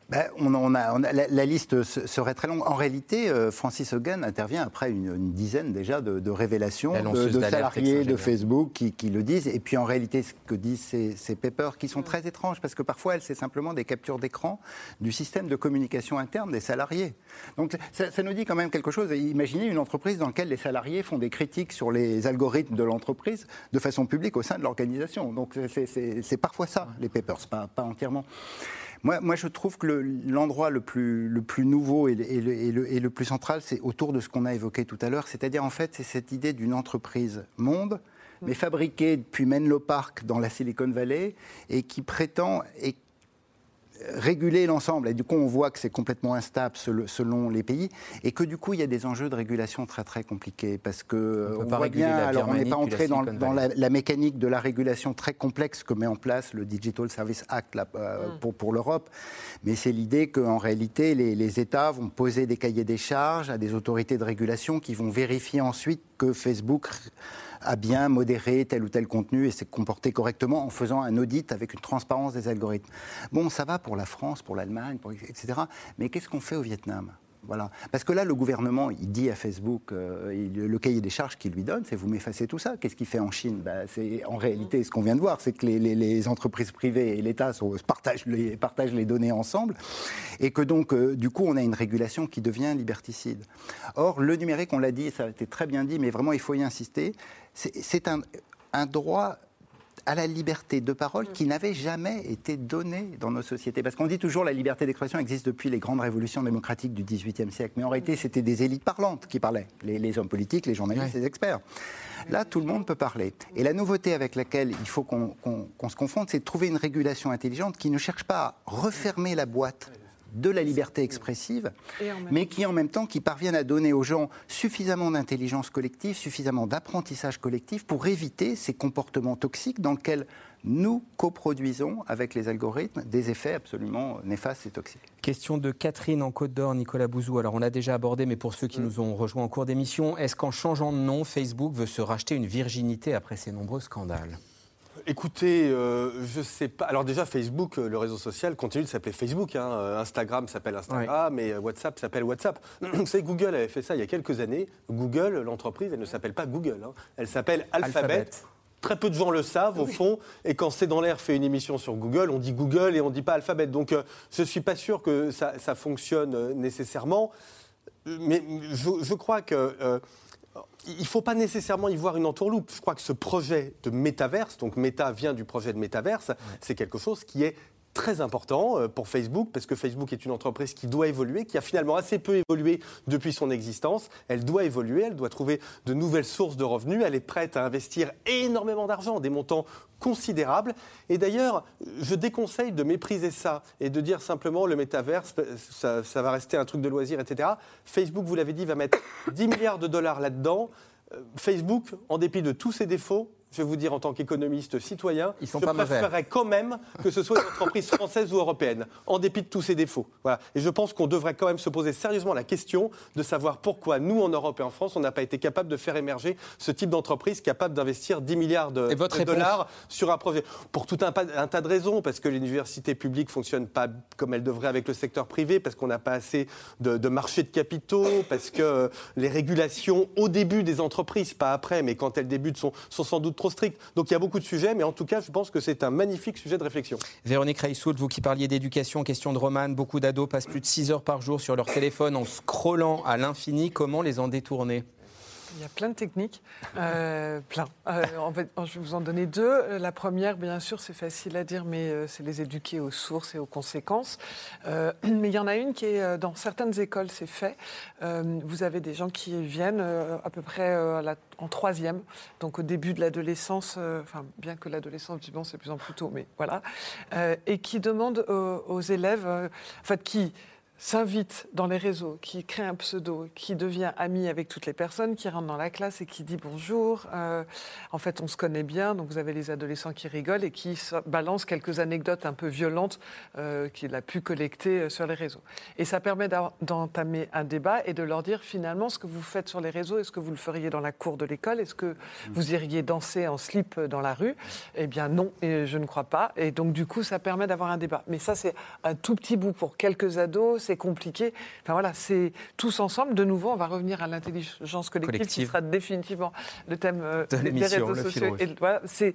Ben, on, a, la, liste serait très longue. En réalité, euh, Francis Hogan intervient après une, dizaine déjà de, révélations de, salariés de Facebook qui, le disent. Et puis en réalité, ce que disent ces, papers qui sont très étranges, parce que parfois, c'est simplement des captures d'écran du système de communication interne des salariés. Donc ça, ça, nous dit quand même quelque chose. Imaginez une entreprise dans laquelle les salariés font des critiques sur les algorithmes de l'entreprise de façon publique au sein de l'organisation. Donc c'est parfois ça, les papers, pas, pas entièrement. Moi, je trouve que l'endroit le, plus, le plus nouveau et, le, plus central, c'est autour de ce qu'on a évoqué tout à l'heure, c'est-à-dire en fait, c'est cette idée d'une entreprise monde, mais fabriquée depuis Menlo Park dans la Silicon Valley et qui prétend et réguler l'ensemble. Et du coup, on voit que c'est complètement instable selon les pays et que du coup, il y a des enjeux de régulation très très compliqués parce que on, voit bien. Alors, on n'est pas entré dans, la, mécanique de la régulation très complexe que met en place le Digital Service Act là, euh, mm. pour, pour l'Europe, mais c'est l'idée qu'en réalité, les, les États vont poser des cahiers des charges à des autorités de régulation qui vont vérifier ensuite que Facebook à bien modérer tel ou tel contenu et s'est comporté correctement en faisant un audit avec une transparence des algorithmes. Bon, ça va pour la France, pour l'Allemagne, etc. Mais qu'est-ce qu'on fait au Vietnam? Voilà. Parce que là, le gouvernement, il dit à Facebook, euh, le cahier des charges qu'il lui donne, c'est vous m'effacez tout ça. Qu'est-ce qu'il fait en Chine? C'est En réalité, ce qu'on vient de voir, c'est que les, entreprises privées et l'État partagent les, partagent les données ensemble, et que donc, euh, du coup, on a une régulation qui devient liberticide. Or, le numérique, on l'a dit, ça a été très bien dit, mais vraiment, il faut y insister, c'est un droit à la liberté de parole qui n'avait jamais été donnée dans nos sociétés. Parce qu'on dit toujours la liberté d'expression existe depuis les grandes révolutions démocratiques du XVIIIe siècle. Mais en réalité, c'était des élites parlantes qui parlaient, les, hommes politiques, les journalistes, les experts. Là, tout le monde peut parler. Et la nouveauté avec laquelle il faut qu'on se confronte, c'est de trouver une régulation intelligente qui ne cherche pas à refermer la boîte de la liberté expressive, mais qui en même temps qui parviennent à donner aux gens suffisamment d'intelligence collective, suffisamment d'apprentissage collectif pour éviter ces comportements toxiques dans lesquels nous coproduisons avec les algorithmes des effets absolument néfastes et toxiques. Question de Catherine en Côte d'Or, Nicolas Bouzou. Alors on a déjà abordé, mais pour ceux qui mm. nous ont rejoints en cours d'émission, est-ce qu'en changeant de nom, Facebook veut se racheter une virginité après ces nombreux scandales? Écoutez, euh, je sais pas. Alors déjà, Facebook, euh, le réseau social, continue de s'appeler Facebook. Hein. Euh, Instagram s'appelle Instagram et WhatsApp s'appelle WhatsApp. Vous savez, Google avait fait ça il y a quelques années. Google, l'entreprise, elle ne s'appelle pas Google. Hein. Elle s'appelle Alphabet. Très peu de gens le savent, au fond. Et quand C'est dans l'air fait une émission sur Google, on dit Google et on ne dit pas Alphabet. Donc, je ne suis pas sûr que ça, fonctionne nécessairement. Mais je, crois que il ne faut pas nécessairement y voir une entourloupe. Je crois que ce projet de métaverse, donc méta vient du projet de métaverse, c'est quelque chose qui est très important euh, pour Facebook, parce que Facebook est une entreprise qui doit évoluer, qui a finalement assez peu évolué depuis son existence. Elle doit évoluer, elle doit trouver de nouvelles sources de revenus, elle est prête à investir énormément d'argent, des montants considérables. Et d'ailleurs, je déconseille de mépriser ça et de dire simplement le métaverse, ça, ça va rester un truc de loisir, etc. Facebook, vous l'avez dit, va mettre 10 milliards de dollars là-dedans. Euh, Facebook, en dépit de tous ses défauts, je vais vous dire en tant qu'économiste citoyen, Ils sont je préférerais quand même que ce soit une entreprise française ou européenne, en dépit de tous ses défauts. Voilà. Et je pense qu'on devrait quand même se poser sérieusement la question de savoir pourquoi nous, en Europe et en France, on n'a pas été capable de faire émerger ce type d'entreprise capable d'investir 10 milliards de, dollars sur un projet. Pour tout un, un, tas de raisons, parce que l'université publique ne fonctionne pas comme elle devrait avec le secteur privé, parce qu'on n'a pas assez de, de marché de capitaux, parce que les régulations au début des entreprises, pas après, mais quand elles débutent, sont, sont sans doute trop strict. Donc il y a beaucoup de sujets, mais en tout cas, je pense que c'est un magnifique sujet de réflexion. Véronique Reissoult, vous qui parliez d'éducation, question de romane, beaucoup d'ados passent plus de 6 heures par jour sur leur téléphone en scrollant à l'infini. Comment les en détourner? Il y a plein de techniques, euh, plein. Euh, en fait, je vais vous en donner deux. La première, bien sûr, c'est facile à dire, mais euh, c'est les éduquer aux sources et aux conséquences. mais il y en a une qui est dans certaines écoles, c'est fait. vous avez des gens qui viennent à peu près en troisième, donc au début de l'adolescence, enfin, bien que l'adolescence, bon, c'est plus en plus tôt, mais voilà, et qui demandent aux, aux élèves, en fait, qui s'invite dans les réseaux, qui crée un pseudo, qui devient ami avec toutes les personnes, qui rentre dans la classe et qui dit bonjour. Euh, en fait, on se connaît bien, donc vous avez les adolescents qui rigolent et qui balancent quelques anecdotes un peu violentes euh, qu'il a pu collecter euh, sur les réseaux. Et ça permet d'entamer un débat et de leur dire finalement ce que vous faites sur les réseaux, est-ce que vous le feriez dans la cour de l'école? Est-ce que vous iriez danser en slip dans la rue? Eh bien non, et je ne crois pas. Et donc du coup, ça permet d'avoir un débat. Mais ça, c'est un tout petit bout pour quelques ados c'est compliqué. Enfin voilà, c'est tous ensemble. De nouveau, on va revenir à l'intelligence collective, qui sera définitivement le thème euh, des réseaux sociaux. Et voilà, c'est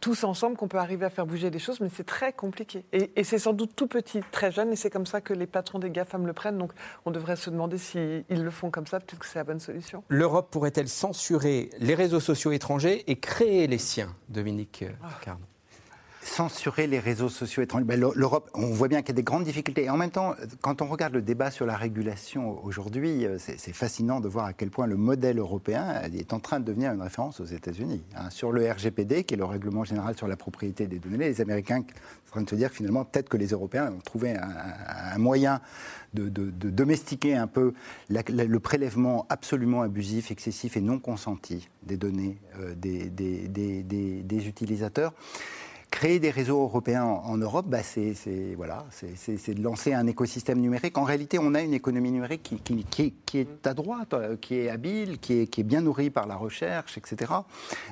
tous ensemble qu'on peut arriver à faire bouger des choses, mais c'est très compliqué. Et, c'est sans doute tout petit, très jeune, et c'est comme ça que les patrons des GAFAM le prennent. Donc on devrait se demander s'ils le font comme ça, peut-être que c'est la bonne solution. L'Europe pourrait-elle censurer les réseaux sociaux étrangers et créer les siens, Dominique euh, ah censurer les réseaux sociaux étrangers. Ben, L'Europe, on voit bien qu'il y a des grandes difficultés. Et en même temps, quand on regarde le débat sur la régulation aujourd'hui, euh, c'est fascinant de voir à quel point le modèle européen est en train de devenir une référence aux États-Unis. Hein. Sur le RGPD, qui est le règlement général sur la propriété des données, les Américains sont en train de se dire finalement, peut-être que les Européens ont trouvé un, moyen de, domestiquer un peu le prélèvement absolument abusif, excessif et non consenti des données euh, des utilisateurs. Créer des réseaux européens en, Europe, bah, c'est voilà, de lancer un écosystème numérique. En réalité, on a une économie numérique qui, est, à droite, euh, qui est habile, qui est, bien nourrie par la recherche, etc.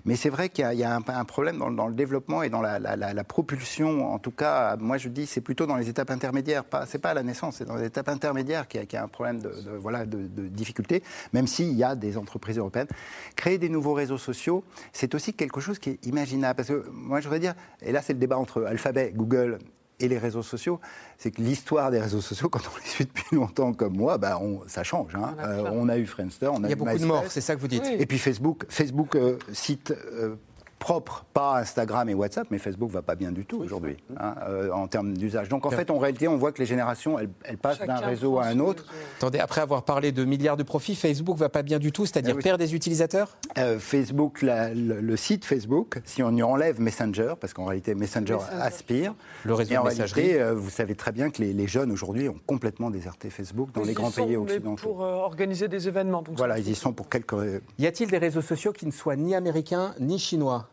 Mais c'est vrai qu'il y, a un, problème dans, le développement et dans la, propulsion. En tout cas, moi je dis c'est plutôt dans les étapes intermédiaires. Pas, c'est pas à la naissance, c'est dans les étapes intermédiaires qu'il y, a un problème de, voilà, de, de difficulté, même s'il y a des entreprises européennes. Créer des nouveaux réseaux sociaux, c'est aussi quelque chose qui est imaginable. Parce que moi je voudrais dire, et là c'est le débat entre Alphabet, Google et les réseaux sociaux, c'est que l'histoire des réseaux sociaux, quand on les suit depuis longtemps comme moi, bah on, ça change. Hein. On, a eu Friendster, on a Il y a beaucoup de morts, c'est ça que vous dites. Et puis Facebook, Facebook euh, cite euh, propre, pas Instagram et WhatsApp, mais Facebook va pas bien du tout aujourd'hui hein, euh, en termes d'usage. Donc en fait, en réalité, on voit que les générations, elles, passent d'un réseau à un autre. Attendez, après avoir parlé de milliards de profits, Facebook va pas bien du tout, c'est-à-dire eh perdre des utilisateurs? Euh, Facebook, le, site Facebook, si on y enlève Messenger, parce qu'en réalité Messenger, aspire, le réseau et en réalité, euh, vous savez très bien que les, jeunes aujourd'hui ont complètement déserté Facebook dans les grands pays occidentaux. Pour organiser des événements. voilà, ils y sont pour quelques. Y a-t-il des réseaux sociaux qui ne soient ni américains ni chinois?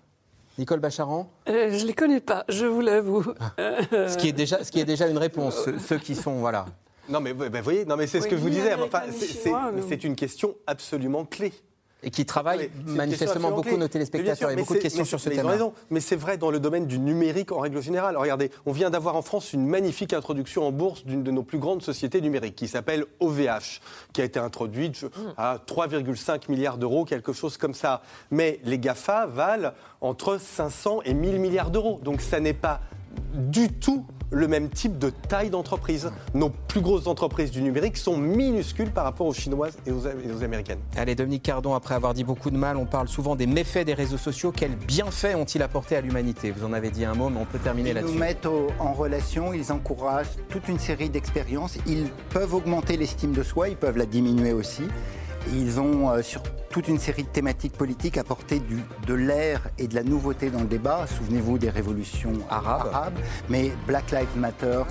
Nicole Bacharan euh, Je ne les connais pas, je vous l'avoue. Ah. ce, qui est déjà, ce qui est déjà une réponse, ceux, qui sont. Voilà. Non, mais vous voyez, non, mais c'est ce que je vous disais. Enfin, c'est une question absolument clé et qui travaille manifestement beaucoup nos téléspectateurs. Il y a beaucoup de questions sur ce thème. Mais c'est vrai dans le domaine du numérique en règle générale. Regardez, on vient d'avoir en France une magnifique introduction en bourse d'une de nos plus grandes sociétés numériques qui s'appelle OVH, qui a été introduite mm. à 3,5 milliards d'euros, quelque chose comme ça. Mais les GAFA valent entre 500 et 1000 milliards d'euros. Donc ça n'est pas du tout le même type de taille d'entreprise. Nos plus grosses entreprises du numérique sont minuscules par rapport aux chinoises et aux, américaines. Allez, Dominique Cardon, après avoir dit beaucoup de mal, on parle souvent des méfaits des réseaux sociaux. Quels bienfaits ont-ils apporté à l'humanité? Vous en avez dit un mot, mais on peut terminer là-dessus. Ils nous mettent en relation, ils encouragent toute une série d'expériences. Ils peuvent augmenter l'estime de soi, ils peuvent la diminuer aussi. Ils ont euh, sur toute une série de thématiques politiques apporté du, de l'air et de la nouveauté dans le débat. Souvenez-vous des révolutions arabes, mais Black Lives Matter,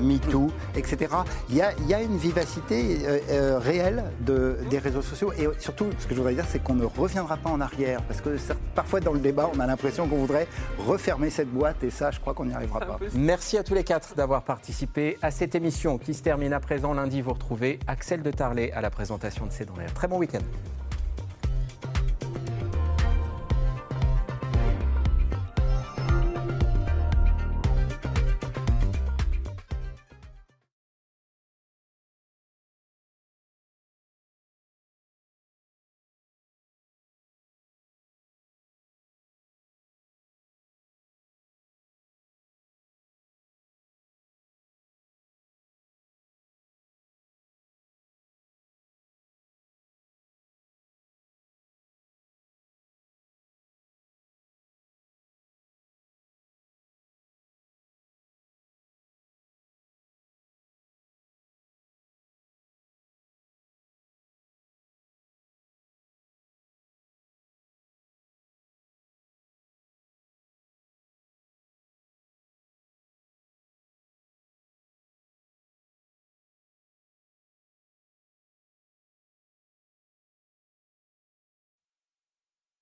MeToo, euh, etc. Il y, a, il y, a, une vivacité euh, réelle de, des réseaux sociaux. Et surtout, ce que je voudrais dire, c'est qu'on ne reviendra pas en arrière. Parce que parfois, dans le débat, on a l'impression qu'on voudrait refermer cette boîte. Et ça, je crois qu'on n'y arrivera pas. Merci à tous les quatre d'avoir participé à cette émission qui se termine à présent. Lundi, vous retrouvez Axel de Tarlet à la présentation de C'est dans Très bon week-end.